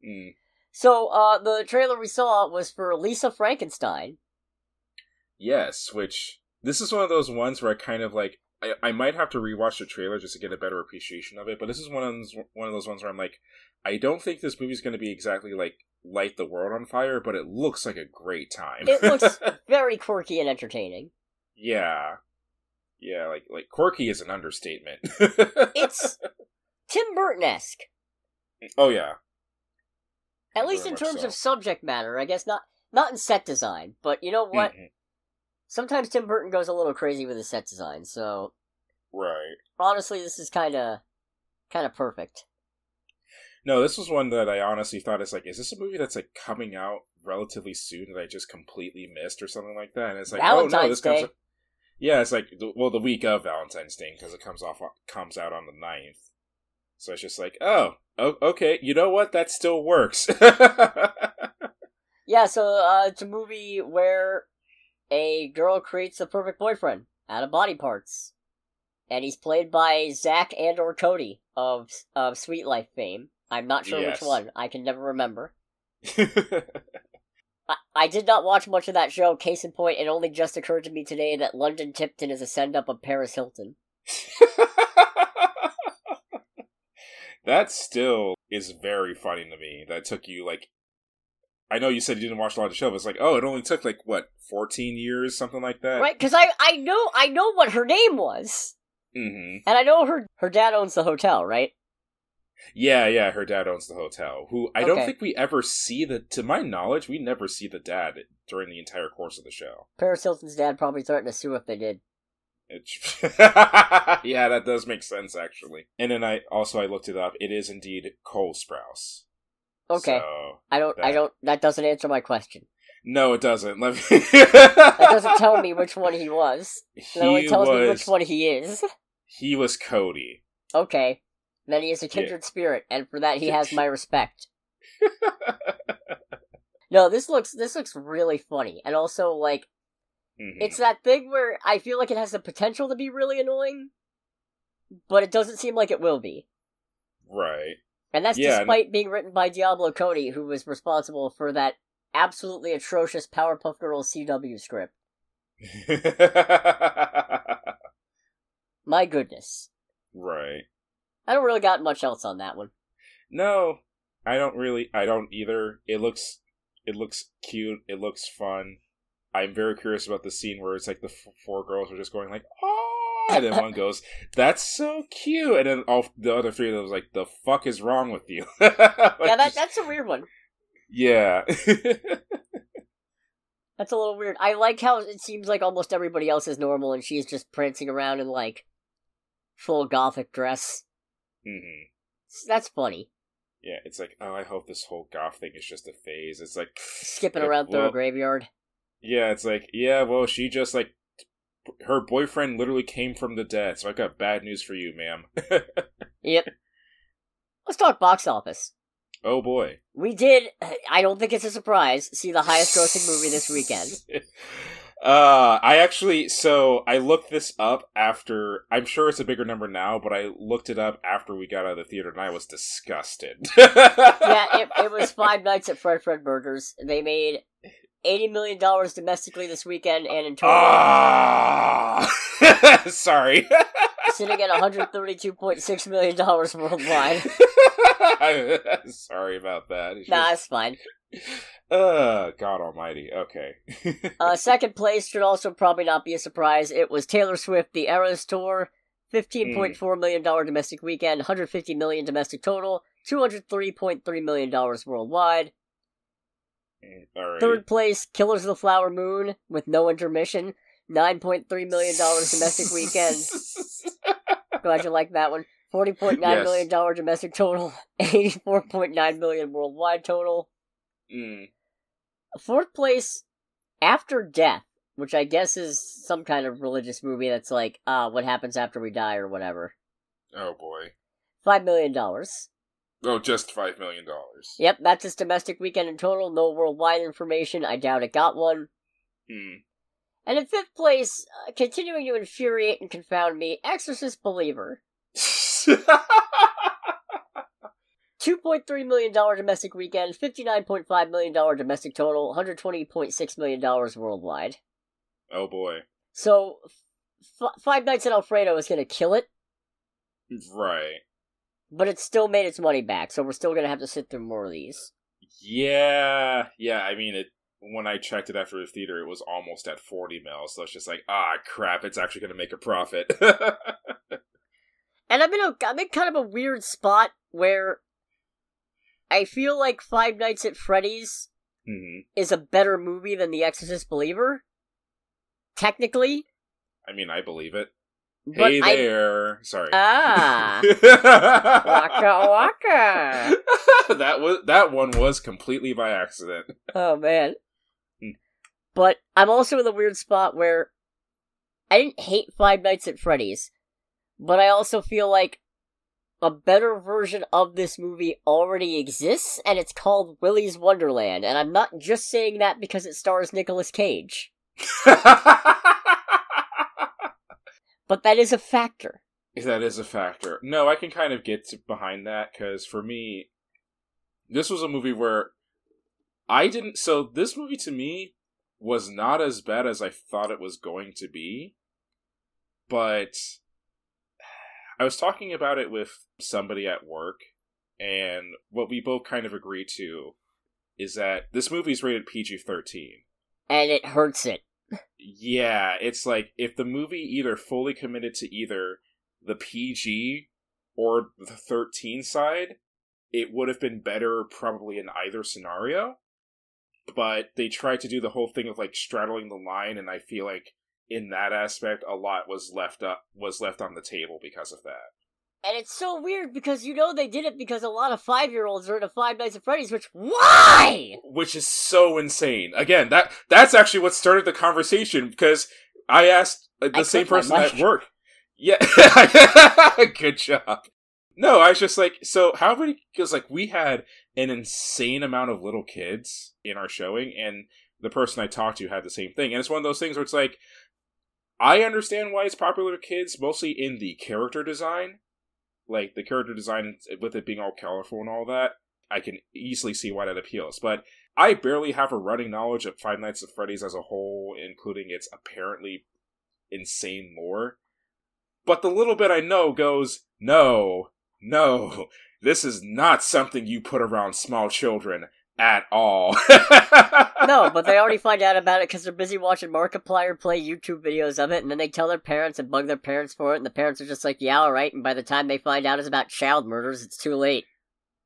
Mm, So, uh, the trailer we saw was for Lisa Frankenstein. yes, which this is one of those ones where I kind of like I, I might have to rewatch the trailer just to get a better appreciation of it. But this is one of those, one of those ones where I'm like, I don't think this movie's going to be exactly like light the world on fire, but it looks like a great time. It looks <laughs> very quirky and entertaining. yeah, yeah, like like quirky is an understatement. It's <laughs> Tim Burton esque. oh yeah, At least in terms so. of subject matter, I guess not not in set design, but you know what? Mhm. Sometimes Tim Burton goes a little crazy with his set design, so right. honestly, this is kind of kind of perfect. No, this was one that I honestly thought is like, is this a movie that's like coming out relatively soon that I just completely missed or something like that? And it's like, oh no, Valentine's this Day. comes. Yeah, it's like well, the week of Valentine's Day because it comes off comes out on the 9th. So it's just like, oh, okay, you know what? That still works. <laughs> Yeah, so uh, it's a movie where a girl creates the perfect boyfriend out of body parts, and he's played by Zack and or Cody of of Suite Life fame. I'm not sure Yes. which one. I can never remember. <laughs> I, I did not watch much of that show. Case in point, it only just occurred to me today that London Tipton is a send up of Paris Hilton. <laughs> that still is very funny to me. That took you like I know you said you didn't watch a lot of the show, but it's like, oh, it only took like what, fourteen years, something like that. Right? Because I, I know I know what her name was, hmm and I know her her dad owns the hotel, right? Yeah, yeah. Her dad owns the hotel. Who I don't think we ever see the. To my knowledge, we never see the dad during the entire course of the show. Paris Hilton's dad probably threatened to sue if they did. <laughs> Yeah, that does make sense actually. And then I also I looked it up. It is indeed Cole Sprouse. Okay, So, I don't, I that- don't. That doesn't answer my question. no, it doesn't. Let me. <laughs> That doesn't tell me which one he was. No, it He tells me was. which one he is. He was Cody. Okay, then he is a kindred spirit, and for that he has my <laughs> respect. No, this looks this looks really funny, and also like Mhm. it's that thing where I feel like it has the potential to be really annoying, but it doesn't seem like it will be. right. And that's Yeah, and- despite being written by Diablo Cody, who was responsible for that absolutely atrocious Powerpuff Girls CW script. <laughs> My goodness. right. I don't really got much else on that one. No, I don't really. I don't either. It looks. It looks cute. It looks fun. I'm very curious about the scene where it's like the f- four girls are just going like, "Oh," and then one goes, "That's so cute," and then all the other three of them was like, "The fuck is wrong with you?" <laughs> Like, yeah, that, that's a weird one. yeah. <laughs> That's a little weird. I like how it seems like almost everybody else is normal and she's just prancing around in like full gothic dress. hmm That's funny. Yeah, it's like, oh, I hope this whole goth thing is just a phase. It's like Skipping around through a graveyard. Yeah, it's like, yeah, well, she just like her boyfriend literally came from the dead, so I got bad news for you, ma'am. <laughs> Yep. Let's talk box office. oh boy. We did, I don't think it's a surprise, see the highest grossing movie this weekend. <laughs> Uh, I actually, so I looked this up after. I'm sure it's a bigger number now, but I looked it up after we got out of the theater, and I was disgusted. <laughs> yeah, it, it was Five Nights at Fred Fred Burgers. They made $80 million domestically this weekend and in total, Ah, <laughs> sorry. sitting at $132.6 million worldwide. <laughs> sorry about that. It's Nah, just- it's fine. Uh, God Almighty. Okay. <laughs> Uh, second place should also probably not be a surprise. It was Taylor Swift, The Eras Tour, fifteen point four million dollar domestic weekend, hundred fifty million domestic total, two hundred three point three million dollars worldwide. Right. Third place, Killers of the Flower Moon, with no intermission, nine point three million dollars domestic weekend. <laughs> Glad you like that one. Forty point nine Yes. million dollar domestic total, <laughs> eighty four point nine million worldwide total. Mm. Fourth place, After Death, which I guess is some kind of religious movie that's like, ah, what happens after we die or whatever. Oh boy. Five million dollars. Oh, just five million dollars. Yep, that's its domestic weekend in total. No worldwide information. I doubt it got one. Hmm. And in fifth place, uh, continuing to infuriate and confound me, Exorcist Believer. <laughs> $2.3 million domestic weekend, $59.5 million domestic total, $120.6 million worldwide. oh boy. So, f- Five Nights at Alfredo is going to kill it, Right. But it still made its money back, so we're still going to have to sit through more of these. Yeah. Yeah. I mean, it. When I checked it after the theater, it was almost at forty mil. So it's just like, ah, crap! It's actually going to make a profit. <laughs> And I'm in, a, I'm in kind of a weird spot where I feel like Five Nights at Freddy's hmm is a better movie than The Exorcist Believer. Technically, I mean, I believe it. But hey I- there. Sorry. Ah. <laughs> waka waka. <laughs> that was that one was completely by accident. Oh man. Hmm. But I'm also in the weird spot where I didn't hate Five Nights at Freddy's, but I also feel like a better version of this movie already exists, and it's called Willy's Wonderland. And I'm not just saying that because it stars Nicolas Cage, <laughs> but that is a factor. that is a factor. No, I can kind of get behind that because for me, this was a movie where I didn't. So this movie to me was not as bad as I thought it was going to be, but I was talking about it with somebody at work, and what we both kind of agreed to is that this movie is rated PG thirteen. And it hurts it. Yeah, it's like if the movie either fully committed to either the PG or the 13 side, it would have been better probably in either scenario. But they tried to do the whole thing of like straddling the line, and I feel like in that aspect, a lot was left up was left on the table because of that. And it's so weird because you know they did it because a lot of five year olds are into Five Nights at Freddy's, which why? which is so insane. Again, that that's actually what started the conversation because I asked uh, the I same person at work. Yeah, <laughs> good job. No, I was just like, so how many? Because like we had an insane amount of little kids in our showing, and the person I talked to had the same thing, and it's one of those things where it's like, I understand why it's popular with kids, mostly in the character design, like the character design with it being all colorful and all that. I can easily see why that appeals, but I barely have a running knowledge of Five Nights at Freddy's as a whole, including its apparently insane lore. But the little bit I know goes, no, no, <laughs> this is not something you put around small children at all. No, <laughs> but they already find out about it because they're busy watching Markiplier play YouTube videos of it, and then they tell their parents and bug their parents for it, and the parents are just like, yeah, alright, and by the time they find out it's about child murders, it's too late.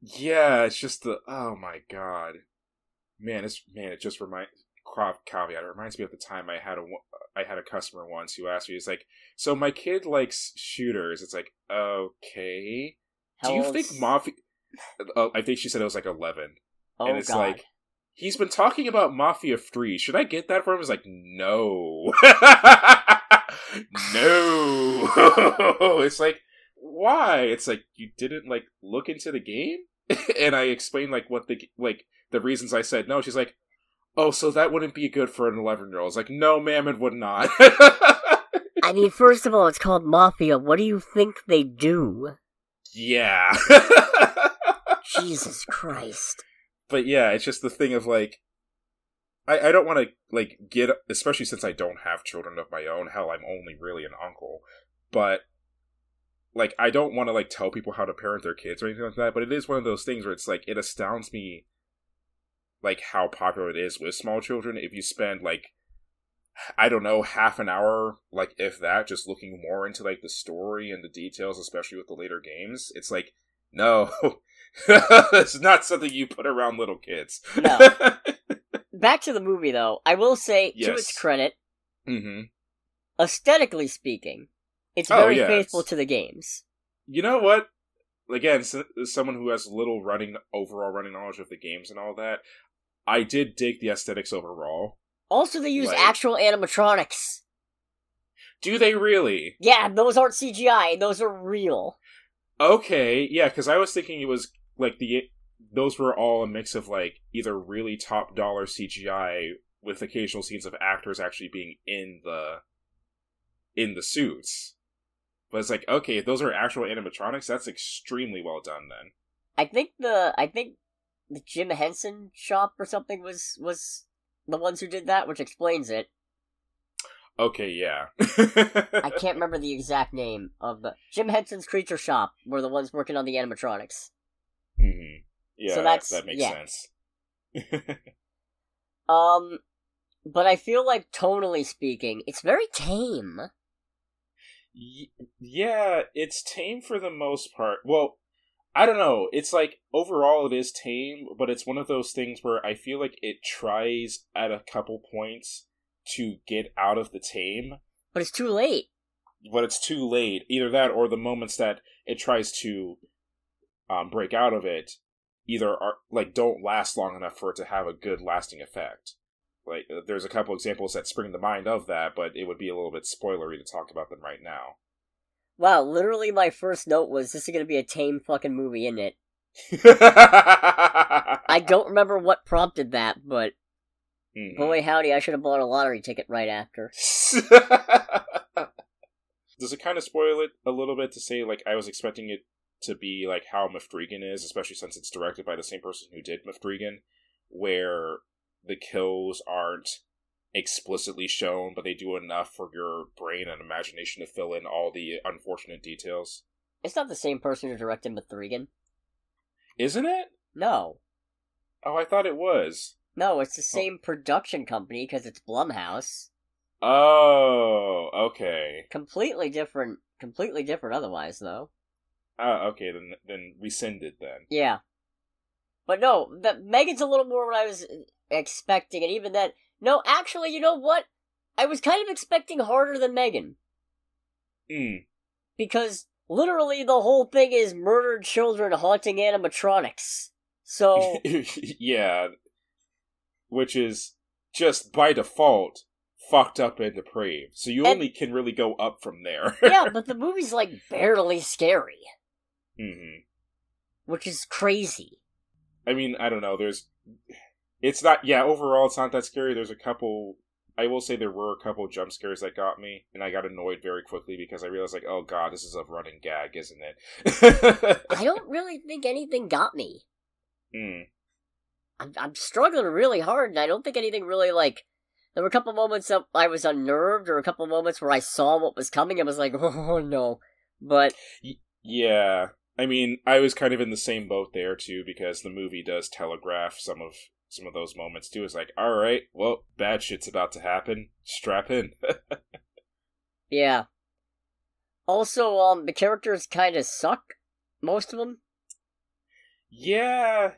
Yeah, it's just the oh my god, man! It's man. It just reminds crop caveat. It reminds me of the time I had a I had a customer once who asked me, "He's like, so my kid likes shooters." It's like, okay. Do you think Mafia? Uh, I think she said it was like eleven, Oh, and it's God. like he's been talking about Mafia Three. Should I get that for him? It's like, no, <laughs> no. <laughs> it's like, why? It's like you didn't like look into the game, <laughs> and I explained like what the like the reasons I said no. She's like, oh, so that wouldn't be good for an eleven year old. It's like, no, ma'am, it would not. I mean, first of all, it's called Mafia. What do you think they do? yeah. Jesus Christ. But yeah, it's just the thing of like, I I don't want to like get especially since I don't have children of my own. Hell, I'm only really an uncle, but like I don't want to like tell people how to parent their kids or anything like that. But it is one of those things where it's like it astounds me, like how popular it is with small children. If you spend like I don't know, half an hour, like if that, just looking more into like the story and the details, especially with the later games. It's like, no, <laughs> <laughs> it's not something you put around little kids. No. <laughs> Back to the movie, though. I will say, to its credit, hmm aesthetically speaking, it's Oh, very yeah, faithful to the games. You know what? Again, s- as someone who has little running overall running knowledge of the games and all that, I did dig the aesthetics overall. Also, they use Like- actual animatronics. Do they really? Yeah, those aren't CGI. Those are real. Okay, yeah, because I was thinking it was like the those were all a mix of like either really top dollar CGI with occasional scenes of actors actually being in the in the suits. But it's like, okay, if those are actual animatronics, that's extremely well done then. I think the I think the Jim Henson shop or something was was the ones who did that, which explains it. Okay, yeah. I can't remember the exact name of the Jim Henson's Creature Shop were the ones working on the animatronics. Hmm Yeah, So that's- that makes yeah. sense. <laughs> Um, but I feel like tonally speaking, it's very tame. Y- yeah, it's tame for the most part. Well, I don't know. It's like overall it is tame, but it's one of those things where I feel like it tries at a couple points to get out of the tame. But it's too late. but it's too late. Either that or the moments that it tries to um, break out of it either are like don't last long enough for it to have a good lasting effect. Like uh, there's a couple examples that spring to mind of that, but it would be a little bit spoilery to talk about them right now. Wow, literally my first note was this is gonna be a tame fucking movie, isn't it? <laughs> I don't remember what prompted that, but Mhm. boy howdy, I should have bought a lottery ticket right after. <laughs> Does it kind of spoil it a little bit to say like I was expecting it to be like how M3GAN is, especially since it's directed by the same person who did M3GAN, where the kills aren't explicitly shown, but they do enough for your brain and imagination to fill in all the unfortunate details. It's not the same person who directed M3GAN. Isn't it? No. Oh, I thought it was. No, it's the oh. same production company because it's Blumhouse. Oh, okay. Completely different. Completely different. Otherwise, though. Ah, okay. Then then rescind it then. Yeah. But no, the Megan's a little more what I was expecting, and even that. no, actually, you know what? I was kind of expecting harder than Megan Hmm. because literally the whole thing is murdered children haunting animatronics. So <laughs> yeah. Which is just by default fucked up and depraved. So you And- only can really go up from there. yeah, but the <laughs> movie's like barely scary, hmm which is crazy. I mean, I don't know. There's, it's not. Yeah, overall, it's not that scary. There's a couple. I will say there were a couple jump scares that got me, and I got annoyed very quickly because I realized, like, oh god, this is a running gag, isn't it? <laughs> I don't really think anything got me. Hmm. I'm, I'm struggling really hard, and I don't think anything really like. There were a couple moments that I was unnerved, or a couple moments where I saw what was coming and was like, <laughs> "Oh no!" But Yeah, I mean, I was kind of in the same boat there too because the movie does telegraph some of some of those moments too. It's like, all right, well, bad shit's about to happen. Strap in. <laughs> yeah. Also, um, the characters kind of suck. Most of them. yeah,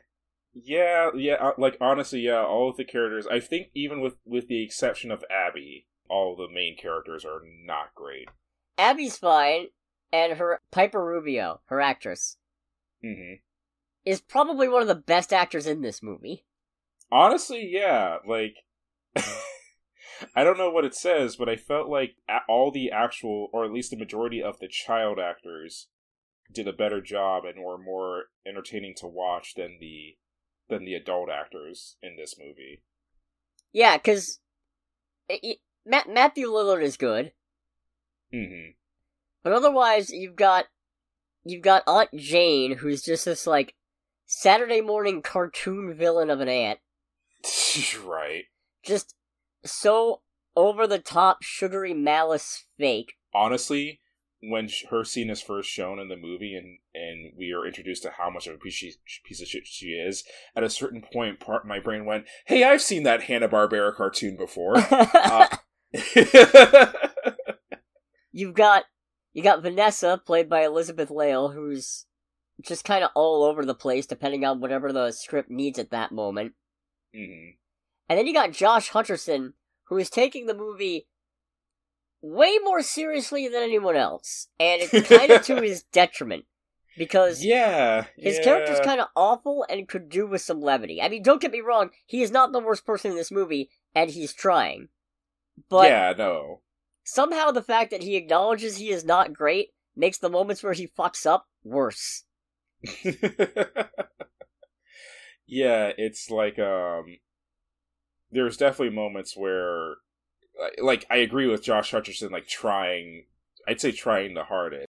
yeah, yeah. uh, Like honestly, yeah, all of the characters. I think even with with the exception of Abby, all the main characters are not great. Abby's fine, and her Piper Rubio, her actress, hmm is probably one of the best actors in this movie. Honestly, yeah, like. <laughs> I don't know what it says, but I felt like all the actual, or at least the majority of the child actors, did a better job and were more entertaining to watch than the than the adult actors in this movie. Yeah, because Matt- Matthew Lillard is good, hmm but otherwise you've got you've got Aunt Jane, who's just this like Saturday morning cartoon villain of an aunt, <laughs> right. just so over the top, sugary malice fake. Honestly, when her scene is first shown in the movie and and we are introduced to how much of a piece, she, piece of shit she is, at a certain point, part my brain went, "Hey, I've seen that Hanna Barbera cartoon before." <laughs> Uh, <laughs> You've got you got Vanessa, played by Elizabeth Lail, who's just kind of all over the place, depending on whatever the script needs at that moment. Mhm. And then you got Josh Hutcherson, who is taking the movie way more seriously than anyone else, and it's kind of to <laughs> his detriment because Yeah, his yeah. character's kind of awful and could do with some levity. I mean, don't get me wrong, he is not the worst person in this movie, and he's trying. But yeah, no. Somehow the fact that he acknowledges he is not great makes the moments where he fucks up worse. <laughs> yeah, it's like um there's definitely moments where like- I agree with Josh Hutcherson like trying I'd say trying the hardest.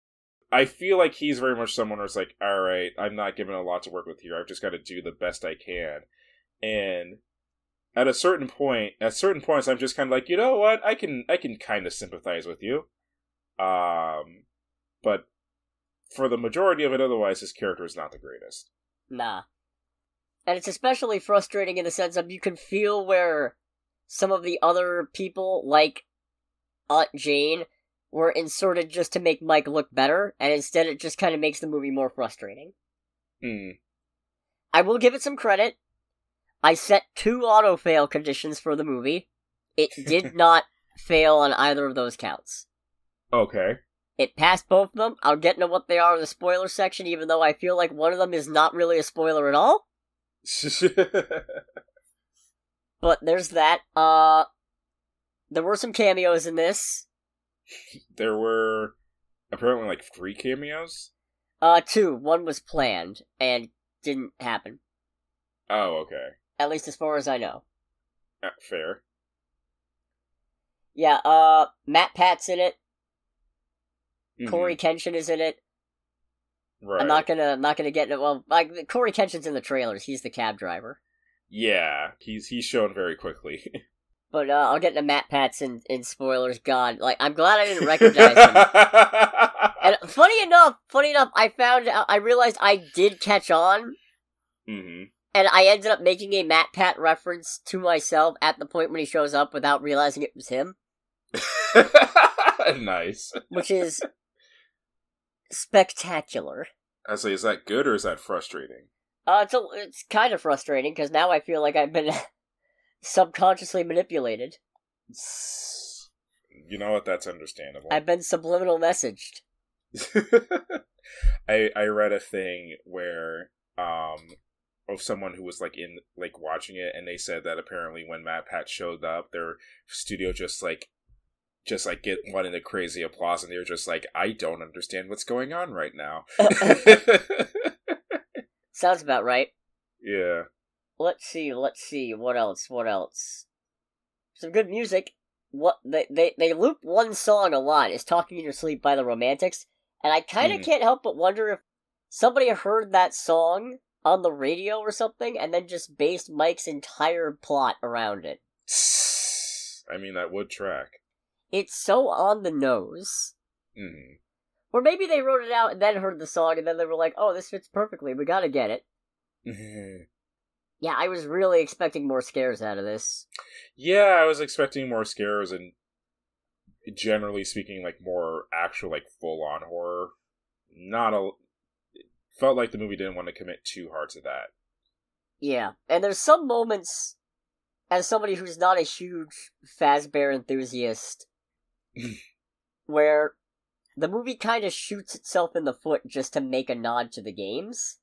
I feel like he's very much someone who's like, all right, I'm not given a lot to work with here. I've just got to do the best I can. And at a certain point, at certain points, I'm just kind of like, you know what? I can, I can kind of sympathize with you. Um, but for the majority of it, otherwise, his character is not the greatest. Nah. And it's especially frustrating in the sense of you can feel where some of the other people, like Aunt Jane, were inserted just to make Mike look better, and instead it just kind of makes the movie more frustrating. Hmm. I will give it some credit. I set two auto fail conditions for the movie. It did <laughs> not fail on either of those counts. Okay. It passed both of them. I'll get into what they are in the spoiler section, even though I feel like one of them is not really a spoiler at all. <laughs> But there's that. Uh, there were some cameos in this. there were apparently like three cameos. Uh, two. One was planned and didn't happen. Oh, okay. At least as far as I know. Uh, fair. Yeah, uh, MatPat's in it. Mhm. Cory Kenshin is in it. Right. I'm not gonna, I'm not gonna get into, well, like, Cory Kenshin's in the trailers. He's the cab driver. Yeah, he's he's shown very quickly. <laughs> But, uh, I'll get into MatPat's in, in spoilers. God, like, I'm glad I didn't recognize him. <laughs> And funny enough, funny enough, I found out, I realized I did catch on, hmm and I ended up making a MatPat reference to myself at the point when he shows up without realizing it was him, <laughs> nice. which is spectacular. I say, is that good or is that frustrating? Uh, it's a, it's kind of frustrating because now I feel like I've been <laughs> subconsciously manipulated. You know what? That's understandable. I've been subliminal messaged. <laughs> I I read a thing where um of someone who was like in like watching it and they said that apparently when MatPat showed up their studio just like just like get one in the crazy applause and they were just like I don't understand what's going on right now. <laughs> Sounds about right. <laughs> yeah. Let's see, let's see, what else, what else? Some good music. What they they they loop one song a lot. Is "Talking in Your Sleep" by the Romantics, and I kind of Mhm. can't help but wonder if somebody heard that song on the radio or something, and then just based Mike's entire plot around it. <sighs> I mean that would track. It's so on the nose. hmm Or maybe they wrote it out and then heard the song, and then they were like, "Oh, this fits perfectly. We gotta get it." Yeah, I was really expecting more scares out of this. yeah, I was expecting more scares and generally speaking, like more actual, like full on horror. Not a. Felt like the movie didn't want to commit too hard to that. Yeah, and there's some moments, as somebody who's not a huge Fazbear enthusiast, <laughs> where the movie kind of shoots itself in the foot just to make a nod to the games.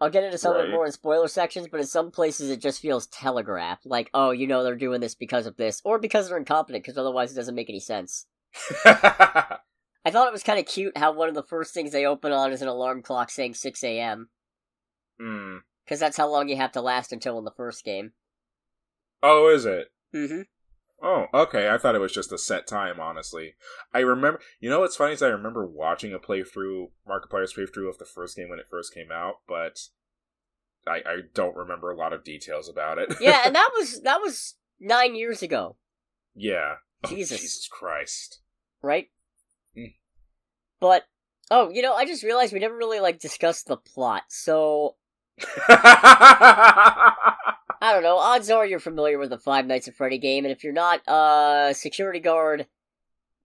I'll get into some of it Right. more in spoiler sections, but in some places it just feels telegraphed. Like, oh, you know they're doing this because of this, or because they're incompetent, because otherwise it doesn't make any sense. <laughs> I thought it was kind of cute how one of the first things they open on is an alarm clock saying 6 a.m., mm. because that's how long you have to last until in the first game. Oh, is it? Mm-hmm. Oh, okay. I thought it was just a set time, honestly. I remember, you know what's funny is I remember watching a playthrough, Markiplier's playthrough of the first game when it first came out, but I, I don't remember a lot of details about it. Yeah, and <laughs> that was that was nine years ago, yeah. Oh, Jesus. Jesus Christ. right? But oh, you know, I just realized we never really like discussed the plot. So <laughs> I don't know. Odds are you're familiar with the Five Nights at Freddy game, and if you're not, uh, security guard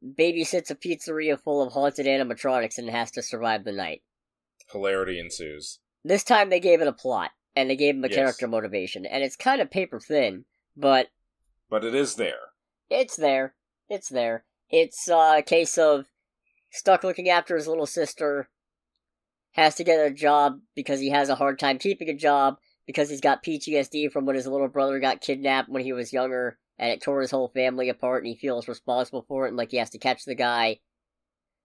babysits a pizzeria full of haunted animatronics and has to survive the night. Hilarity ensues. This time they gave it a plot and they gave him a Yes. character motivation, and it's kind of paper thin, but But it is there. It's there. It's there. It's uh, a case of stuck looking after his little sister, has to get a job because he has a hard time keeping a job because he's got PTSD from when his little brother got kidnapped when he was younger and it tore his whole family apart and he feels responsible for it and like he has to catch the guy.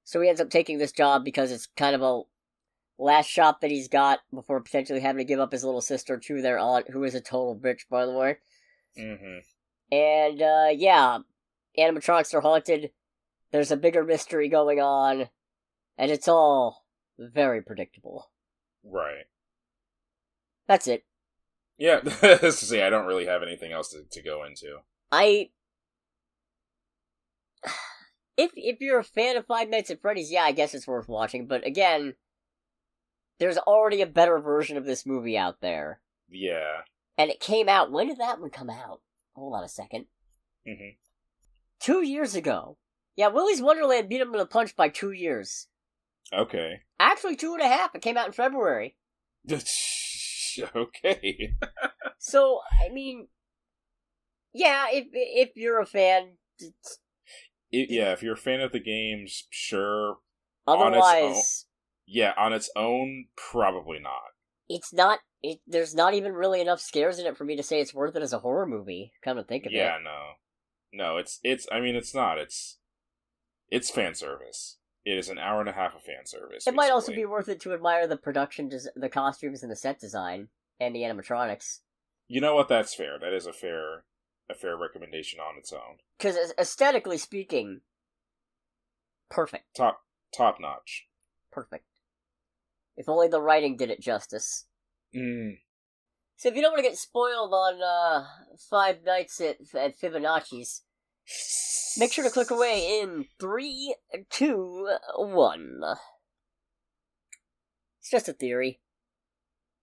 So he ends up taking this job because it's kind of a last shot that he's got before potentially having to give up his little sister to their aunt, who is a total bitch, by the way. hmm And uh yeah, animatronics are haunted. There's a bigger mystery going on, and it's all very predictable. Right. That's it. Yeah, <laughs> say I don't really have anything else to, to go into. I <sighs> if if you're a fan of Five Nights at Freddy's, yeah, I guess it's worth watching. But again, there's already a better version of this movie out there, Yeah. and it came out. When did that one come out? Hold on a second. hmm Two years ago. Yeah, Willy's Wonderland beat him in a punch by two years. Okay. Actually, two and a half. It came out in February. <laughs> okay. <laughs> So, I mean, yeah, if if you're a fan, it, yeah, if you're a fan of the games, sure. On its Otherwise, Yeah, on its own, probably not. it's not. It there's not even really enough scares in it for me to say it's worth it as a horror movie. Come to think of Yeah, it, yeah, no, no. It's it's. I mean, it's not. It's it's fan service. It is an hour and a half of fan service. it might also be worth it to admire the production, des- the costumes, and the set design and the animatronics. You know what? That's fair. That is a fair a fair recommendation on its own. Because aesthetically speaking, perfect, Top top notch. perfect. If only the writing did it justice. Mm. So if you don't want to get spoiled on uh, Five Nights at, at Fibonacci's, make sure to click away in three, two, one. It's just a theory.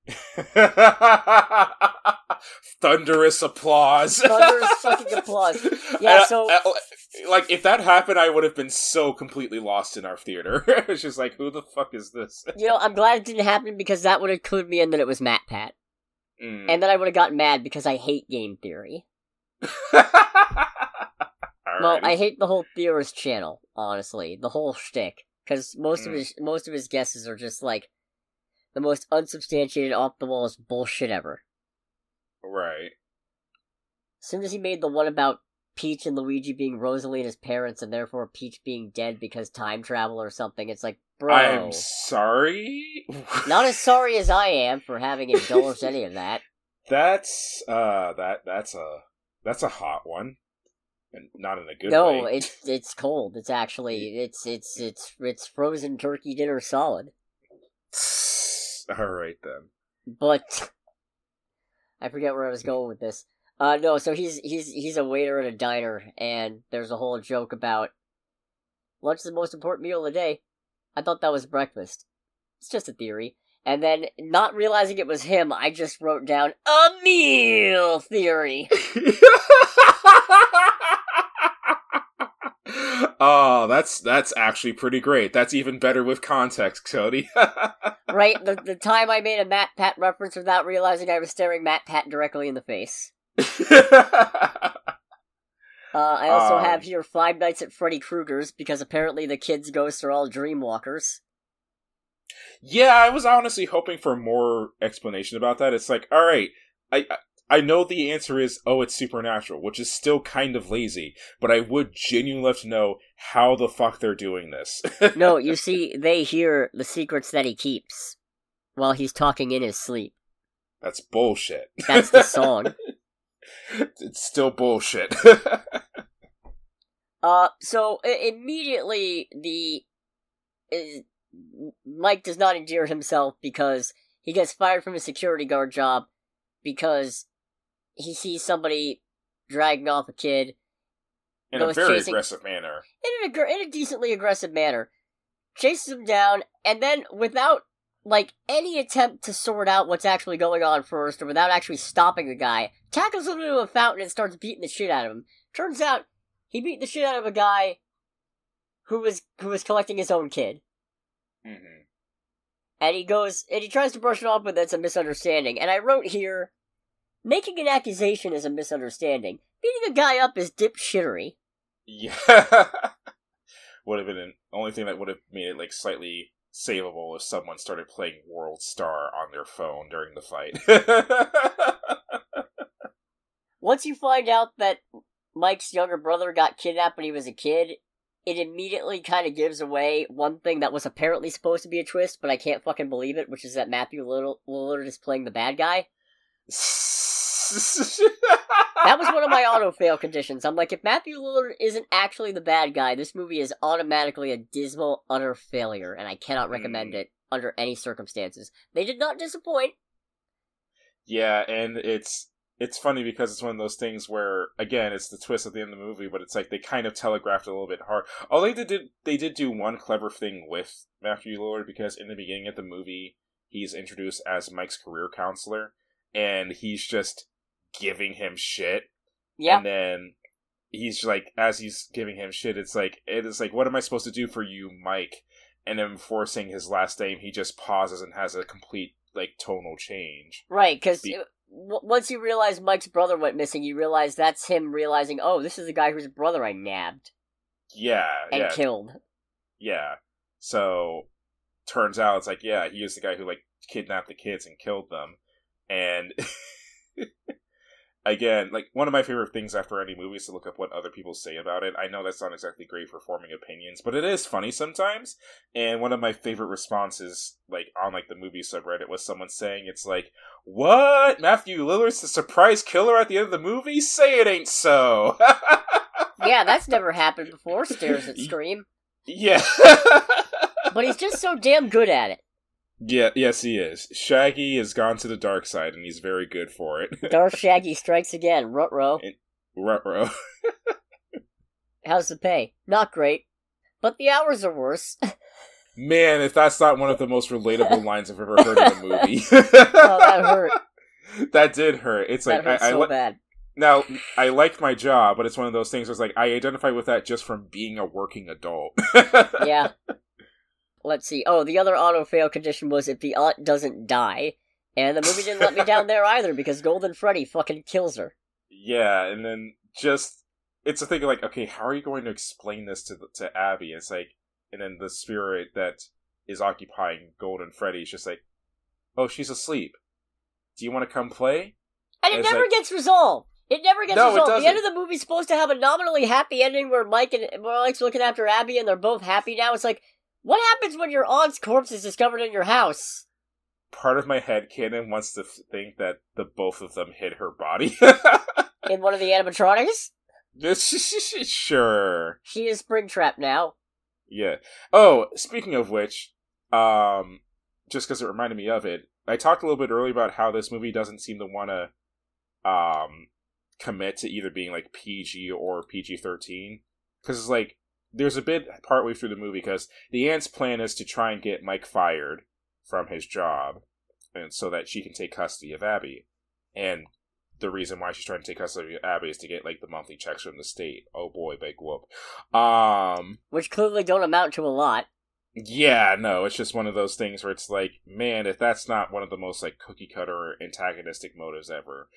<laughs> Thunderous applause. Thunderous fucking <laughs> applause. Yeah, so- like if that happened, I would have been so completely lost in our theater. <laughs> it's just like, who the fuck is this? You know, I'm glad it didn't happen because that would have clued me in that it was Matt Pat. Mm. And then I would have gotten mad because I hate game theory. Alrighty. Well, I hate the whole theorist channel, honestly. The whole shtick. Because most of Mm. his most of his guesses are just like the most unsubstantiated, off the walls bullshit ever. right. As soon as he made the one about Peach and Luigi being Rosalina's parents and therefore Peach being dead because time travel or something, it's like, bro. I am sorry. <laughs> Not as sorry as I am for having indulged any of that. <laughs> That's uh that that's a that's a hot one, and not in a good no, way. No, it's it's cold. It's actually it's it's it's it's frozen turkey dinner solid. All right then. But I forget where I was going with this. Uh no, so he's he's he's a waiter at a diner and there's a whole joke about lunch is the most important meal of the day. I thought that was breakfast. It's just a theory. And then not realizing it was him, I just wrote down a meal theory. <laughs> <laughs> oh, that's that's actually pretty great. That's even better with context, Cody. <laughs> right? The the time I made a MatPat reference without realizing I was staring MatPat directly in the face. <laughs> Uh, I also Um. have here Five Nights at Freddy Krueger's because apparently the kids' ghosts are all dreamwalkers. yeah, I was honestly hoping for more explanation about that. It's like, all right, I I- know the answer is oh, it's supernatural, which is still kind of lazy, but I would genuinely love to know how the fuck they're doing this. <laughs> No, you see, they hear the secrets that he keeps while he's talking in his sleep. That's bullshit. That's the song. <laughs> it's still bullshit. <laughs> Uh, so I- immediately the is, Mike does not endear himself because he gets fired from his security guard job because he sees somebody dragging off a kid In a very chasing- aggressive manner. in, an, in a decently aggressive manner, chases him down, and then without like any attempt to sort out what's actually going on first, or without actually stopping the guy, tackles him into a fountain and starts beating the shit out of him. Turns out he beat the shit out of a guy who was who was collecting his own kid, hmm and he goes and he tries to brush it off with it's a misunderstanding. And I wrote here, making an accusation is a misunderstanding. Beating a guy up is dipshittery. Yeah. <laughs> would have been the only thing that would have made it like slightly savable if someone started playing World Star on their phone during the fight. <laughs> Once you find out that Mike's younger brother got kidnapped when he was a kid, it immediately kind of gives away one thing that was apparently supposed to be a twist, but I can't fucking believe it, which is that Matthew Lillard, Lillard is playing the bad guy. That was one of my auto fail conditions. I'm like, if Matthew Lillard isn't actually the bad guy, this movie is automatically a dismal, utter failure, and I cannot recommend Mm. it under any circumstances. They did not disappoint. yeah, and it's it's funny because it's one of those things where again it's the twist at the end of the movie, but it's like they kind of telegraphed a little bit hard. Although they did they did do one clever thing with Matthew Lillard because in the beginning of the movie he's introduced as Mike's career counselor, and he's just giving him shit. Yeah. And then he's like, as he's giving him shit, it's like, it is like, what am I supposed to do for you, Mike? And then before saying his last name, he just pauses and has a complete like tonal change. Right, because Be- once you realize Mike's brother went missing, you realize that's him realizing, oh, this is the guy whose brother I nabbed. Yeah, and yeah, killed. yeah. So turns out it's like, yeah, he is the guy who like kidnapped the kids and killed them. And <laughs> again, like one of my favorite things after any movie is to look up what other people say about it. I know that's not exactly great for forming opinions, but it is funny sometimes. And one of my favorite responses, like on like the movie subreddit, was someone saying it's like, "What? Matthew Lillard's the surprise killer at the end of the movie? Say it ain't so." <laughs> Yeah, that's never happened before. Stares at Scream, yeah. <laughs> but he's just so damn good at it. Yeah, yes, he is. Shaggy has gone to the dark side, and he's very good for it. <laughs> dark <laughs> Shaggy strikes again. Rutro. Ruh-roh. <laughs> How's the pay? Not great, but the hours are worse. Man, if that's not one of the most relatable lines I've ever heard in a movie. oh, that hurt. That did hurt. It's That like I, I so li- bad. now I like my job, but it's one of those things where it's like I identify with that just from being a working adult. Yeah. Let's see. Oh, the other auto fail condition was if the aunt doesn't die, and the movie didn't let me down there either because Golden Freddy fucking kills her. Yeah, and then just it's a thing of like, okay, how are you going to explain this to to Abby? It's like, and then the spirit that is occupying Golden Freddy is just like, oh, she's asleep. Do you want to come play? And it never like- gets resolved. It never gets No, resolved. The end of the movie's supposed to have a nominally happy ending where Mike and where Mike's looking after Abby and they're both happy now. It's like, what happens when your aunt's corpse is discovered in your house? Part of my head canon wants to think that the both of them hid her body. <laughs> In one of the animatronics? This <laughs> sure. She is Springtrap now. Yeah. Oh, speaking of which, um, just because it reminded me of it, I talked a little bit earlier about how this movie doesn't seem to want to, um, commit to either being like PG or PG thirteen. Because it's like there's a bit partway through the movie because the aunt's plan is to try and get Mike fired from his job, and so that she can take custody of Abby. And the reason why she's trying to take custody of Abby is to get like the monthly checks from the state. Oh boy, big whoop. Um. Which clearly don't amount to a lot. Yeah, no, it's just one of those things where it's like, man, if that's not one of the most like cookie cutter antagonistic motives ever.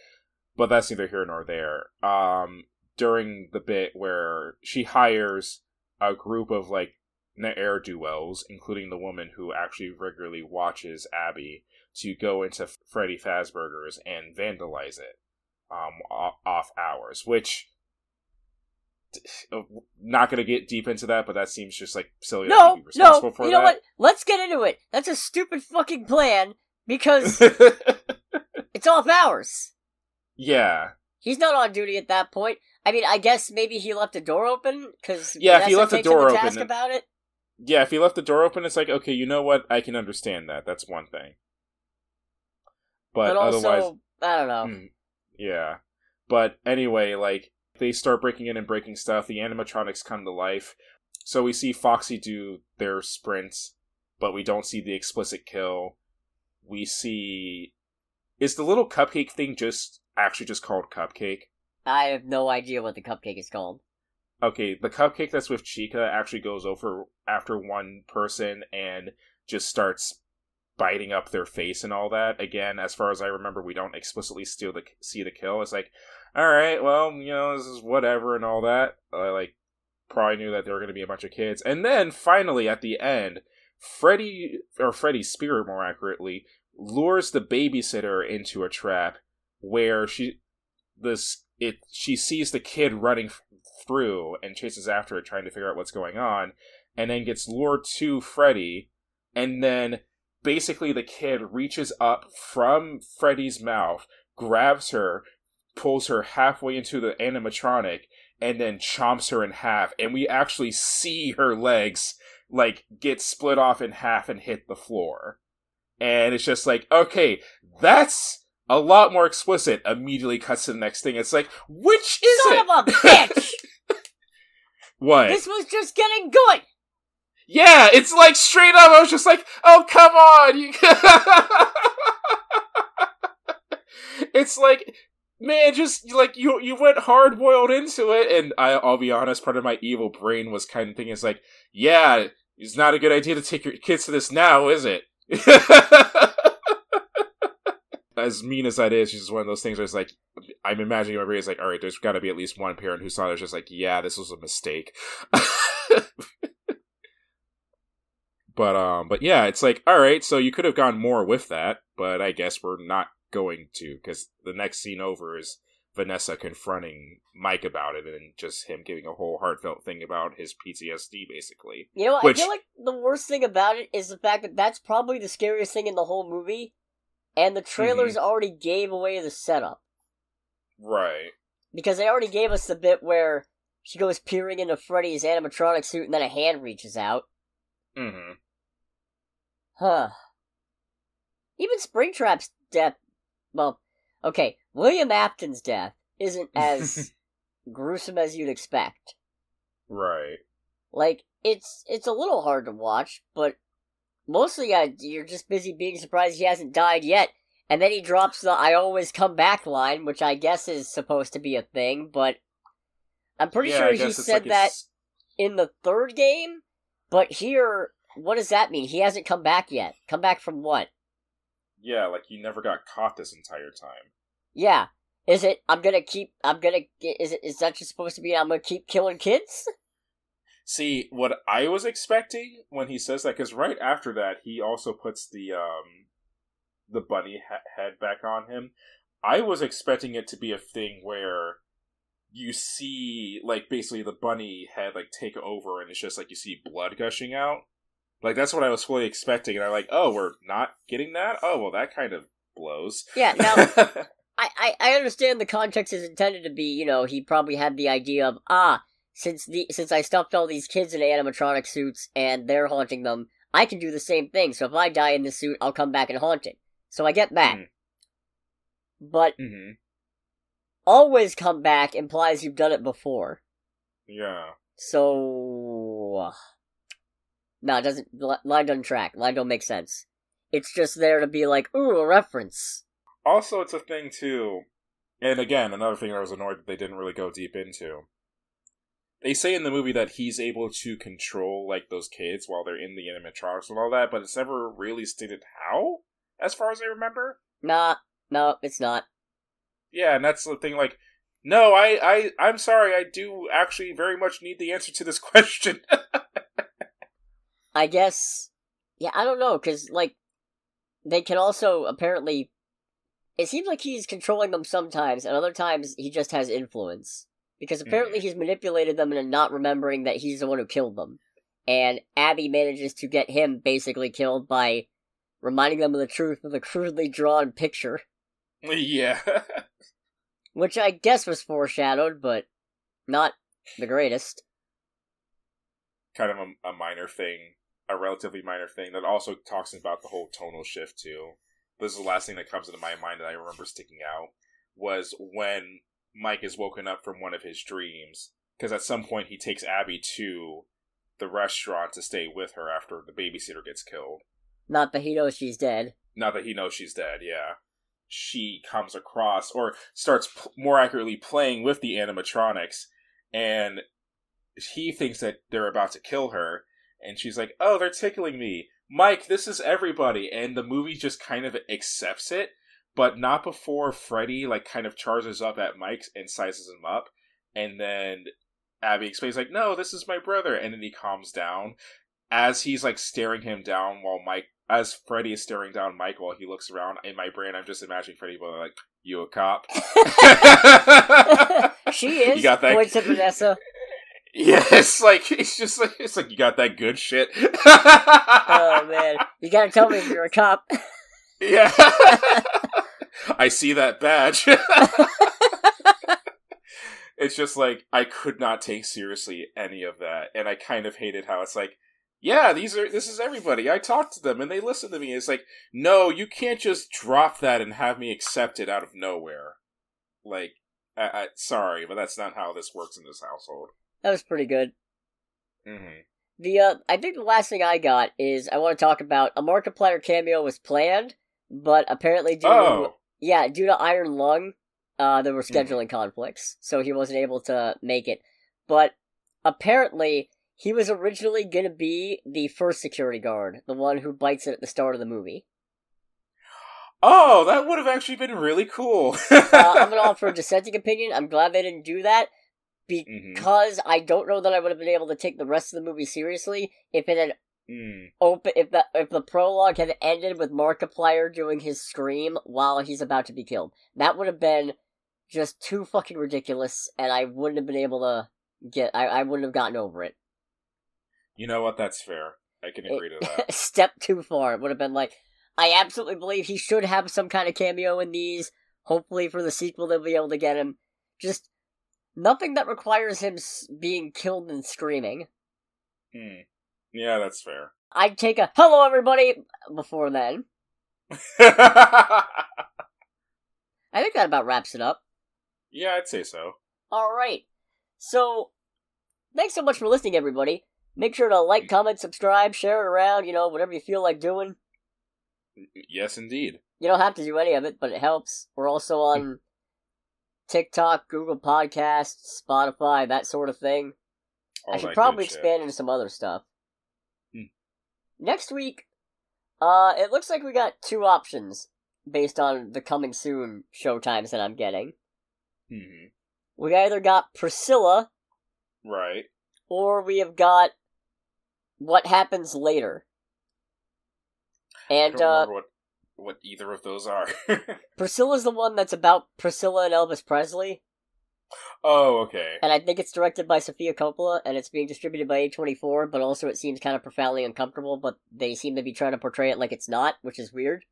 But that's neither here nor there. Um during the bit where she hires a group of like ne'er do wells, including the woman who actually regularly watches Abby, to go into Freddy Fazbear's and vandalize it um off hours, which uh, not going to get deep into that, but that seems just like silly. No, he'd be responsible no, for you know that. what? Let's get into it. That's a stupid fucking plan because <laughs> it's off hours. yeah, He's not on duty at that point. I mean, I guess maybe he left the door open because Yeah, if he left the door open, task about it. yeah. If he left the door open, it's like okay, you know what? I can understand that. That's one thing. But, But also, otherwise, I don't know. Mm, yeah. But anyway, like they start breaking in and breaking stuff. The animatronics come to life. So we see Foxy do their sprints, but we don't see the explicit kill. We see is the little cupcake thing just actually just called cupcake? I have no idea what the cupcake is called. Okay, the cupcake that's with Chica actually goes over after one person and just starts biting up their face and all that. Again, as far as I remember, we don't explicitly steal the see the kill. It's like, all right, well, you know, this is whatever and all that. I like probably knew that there were going to be a bunch of kids, and then finally at the end, Freddy or Freddy's spirit, more accurately, lures the babysitter into a trap where she this it she sees the kid running through and chases after it trying to figure out what's going on and then gets lured to Freddy and then basically the kid reaches up from Freddy's mouth grabs her pulls her halfway into the animatronic and then chomps her in half and we actually see her legs like get split off in half and hit the floor. And it's just like okay that's a lot more explicit immediately cuts to the next thing. It's like which is Son it? of a <laughs> bitch! what? This was just getting good. yeah it's like straight up i was just like oh come on! You <laughs> it's like man just like you you went hard boiled into it and I, i'll be honest part of my evil brain was kind of thinking it's like yeah it's not a good idea to take your kids to this now is it <laughs> as mean as that is, it's just one of those things where it's like, I'm imagining everybody's like, all right, there's got to be at least one parent who saw it just like, yeah, this was a mistake. <laughs> but um, but yeah, it's like, all right, so you could have gone more with that, but I guess we're not going to because the next scene over is Vanessa confronting Mike about it and just him giving a whole heartfelt thing about his PTSD, basically. You know, Which- I feel like the worst thing about it is the fact that that's probably the scariest thing in the whole movie, and the trailers Mm-hmm. already gave away the setup Right. because they already gave us the bit where she goes peering into Freddy's animatronic suit and then a hand reaches out. Mm-hmm. Huh. Even Springtrap's death. Well, okay, William Afton's death isn't as <laughs> gruesome as you'd expect. Right. Like it's it's a little hard to watch, but mostly uh, you're just busy being surprised he hasn't died yet. And then he drops the "I always come back" line, which I guess is supposed to be a thing, but I'm pretty Yeah, sure he said like that it's- in the third game. But here, what does that mean? He hasn't come back yet. Come back from what? Yeah, like you never got caught this entire time. Yeah. Is it? I'm gonna keep. I'm gonna. Is it? Is that just supposed to be? I'm gonna keep killing kids? <laughs> See, what I was expecting when he says that, because right after that, he also puts the um, the bunny ha- head back on him. I was expecting it to be a thing where you see, like, basically the bunny head like take over, and it's just like you see blood gushing out. Like that's what I was fully expecting, and I'm like, oh, we're not getting that. Oh, well, that kind of blows. Yeah. Now <laughs> I, I I understand the context is intended to be. You know, he probably had the idea of ah, since the since I stuffed all these kids in animatronic suits and they're haunting them, I can do the same thing. So if I die in this suit, I'll come back and haunt it. So I get back. Mhm. But hmm always come back implies you've done it before. Yeah. So no, it doesn't. Line doesn't track. Line don't make sense. It's just there to be like, ooh, a reference. Also, it's a thing too, and again, another thing I was annoyed that they didn't really go deep into. They say in the movie that he's able to control like those kids while they're in the animatronics and all that, but it's never really stated how, as far as I remember. Nah, no, it's not. Yeah, and that's the thing. Like, no, I, I, I'm sorry. I do actually very much need the answer to this <laughs> question. I guess. Yeah, I don't know, because, like, they can also apparently. It seems like he's controlling them sometimes, and other times he just has influence. Because hmm. apparently he's manipulated them into not remembering that he's the one who killed them. And Abby manages to get him basically killed by reminding them of the truth with a crudely drawn picture. yeah. <laughs> Which I guess was foreshadowed, but not the greatest. kind of a, a minor thing, a relatively minor thing that also talks about the whole tonal shift too. This is the last thing that comes into my mind that I remember sticking out was when Mike is woken up from one of his dreams because at some point he takes Abby to the restaurant to stay with her after the babysitter gets killed. Not that he knows she's dead. Now that he knows she's dead, yeah. She comes across, or starts p- more accurately playing with the animatronics, and he thinks that they're about to kill her, and she's like, "Oh, they're tickling me, Mike. This is everybody," and the movie just kind of accepts it, but not before Freddy like kind of charges up at Mike and sizes him up, and then Abby explains like, "No, this is my brother," and then he calms down as he's like staring him down while Mike as Freddy is staring down Mike while he looks around, in my brain, I'm just imagining Freddy going like, "You a cop?" <laughs> <laughs> she is. You got that? At Vanessa. Yeah, like it's just like it's like you got that good shit. Oh man, you gotta tell me if you're a cop. <laughs> yeah, I see that badge. <laughs> it's just like I could not take seriously any of that, and I kind of hated how it's like. Yeah, these are this is everybody. I talked to them and they listen to me. It's like, no, you can't just drop that and have me accept it out of nowhere. Like, I, I, sorry, but that's not how this works in this household. That was pretty good. Mm-hmm. The uh, I think the last thing I got is I want to talk about a Markiplier cameo was planned, but apparently due to, Oh, yeah due to Iron Lung, uh, there were Mhm. scheduling conflicts, so he wasn't able to make it. But apparently he was originally gonna be the first security guard, the one who bites it at the start of the movie. Oh, that would have actually been really cool. uh, I'm gonna <laughs> offer a dissenting opinion. I'm glad they didn't do that Mhm. because I don't know that I would have been able to take the rest of the movie seriously if it had Mm. open if the if the prologue had ended with Markiplier doing his scream while he's about to be killed. That would have been just too fucking ridiculous, and I wouldn't have been able to get. I, I wouldn't have gotten over it. You know what? That's fair. I can agree to that. <laughs> Step too far. It would have been like, I absolutely believe he should have some kind of cameo in these. Hopefully, for the sequel, they'll be able to get him. Just nothing that requires him s- being killed and screaming. Hmm. Yeah, that's fair. I'd take a hello, everybody, before then. <laughs> I think that about wraps it up. yeah, I'd say so. Alright. So, thanks so much for listening, everybody. Make sure to like, comment, subscribe, share it around, you know, whatever you feel like doing. Yes, indeed. You don't have to do any of it, but it helps. We're also mm. on TikTok, Google Podcasts, Spotify, that sort of thing. All I should probably good shit. expand into some other stuff. Next week, uh, it looks like we got two options based on the coming soon showtimes that I'm getting. Mhm. We either got Priscilla Right. or we have got what happens later. I And don't uh, what what either of those are. <laughs> Priscilla's the one that's about Priscilla and Elvis Presley, oh, okay. and I think it's directed by Sofia Coppola, and it's being distributed by A24, but also it seems kind of profoundly uncomfortable, but they seem to be trying to portray it like it's not, which is weird.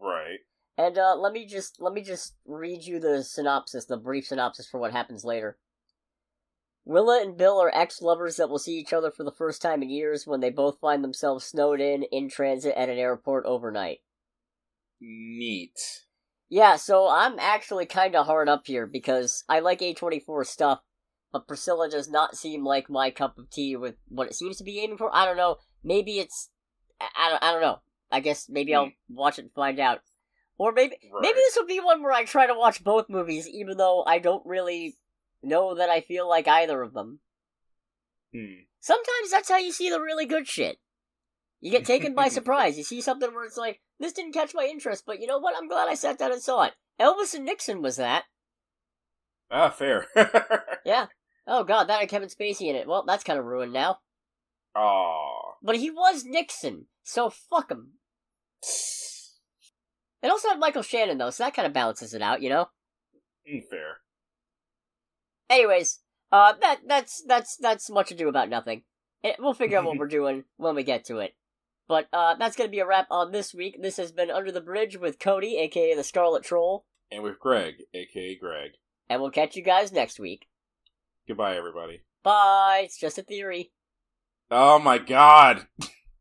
Right. And uh, let me just let me just read you the synopsis, the brief synopsis for what happens later. Willa and Bill are ex-lovers that will see each other for the first time in years when they both find themselves snowed in in transit at an airport overnight. Neat. Yeah, so I'm actually kind of hard up here because I like A24 stuff, but Priscilla does not seem like my cup of tea with what it seems to be aiming for. I don't know. Maybe it's I, don't I don't know. I guess maybe I'll watch it and find out. Or maybe Right. maybe this will be one where I try to watch both movies even though I don't really know that I feel like either of them. Hmm. Sometimes that's how you see the really good shit. You get taken by <laughs> surprise. You see something where it's like, this didn't catch my interest, but you know what? I'm glad I sat down and saw it. Elvis and Nixon was that. Ah, fair. <laughs> Yeah. Oh god, that had Kevin Spacey in it. Well, that's kind of ruined now. Aw. But he was Nixon, so fuck him. It also had Michael Shannon though, so that kind of balances it out, you know. Mm, fair. Anyways, uh, that that's that's that's much ado about nothing. Eh, We'll figure out what <laughs> we're doing when we get to it. But uh, that's gonna be a wrap on this week. This has been Under the Bridge with Cody, aka the Scarlet Troll, And with Greg, aka Greg. and we'll catch you guys next week. Goodbye, everybody. Bye. It's just a theory. Oh my god! <laughs>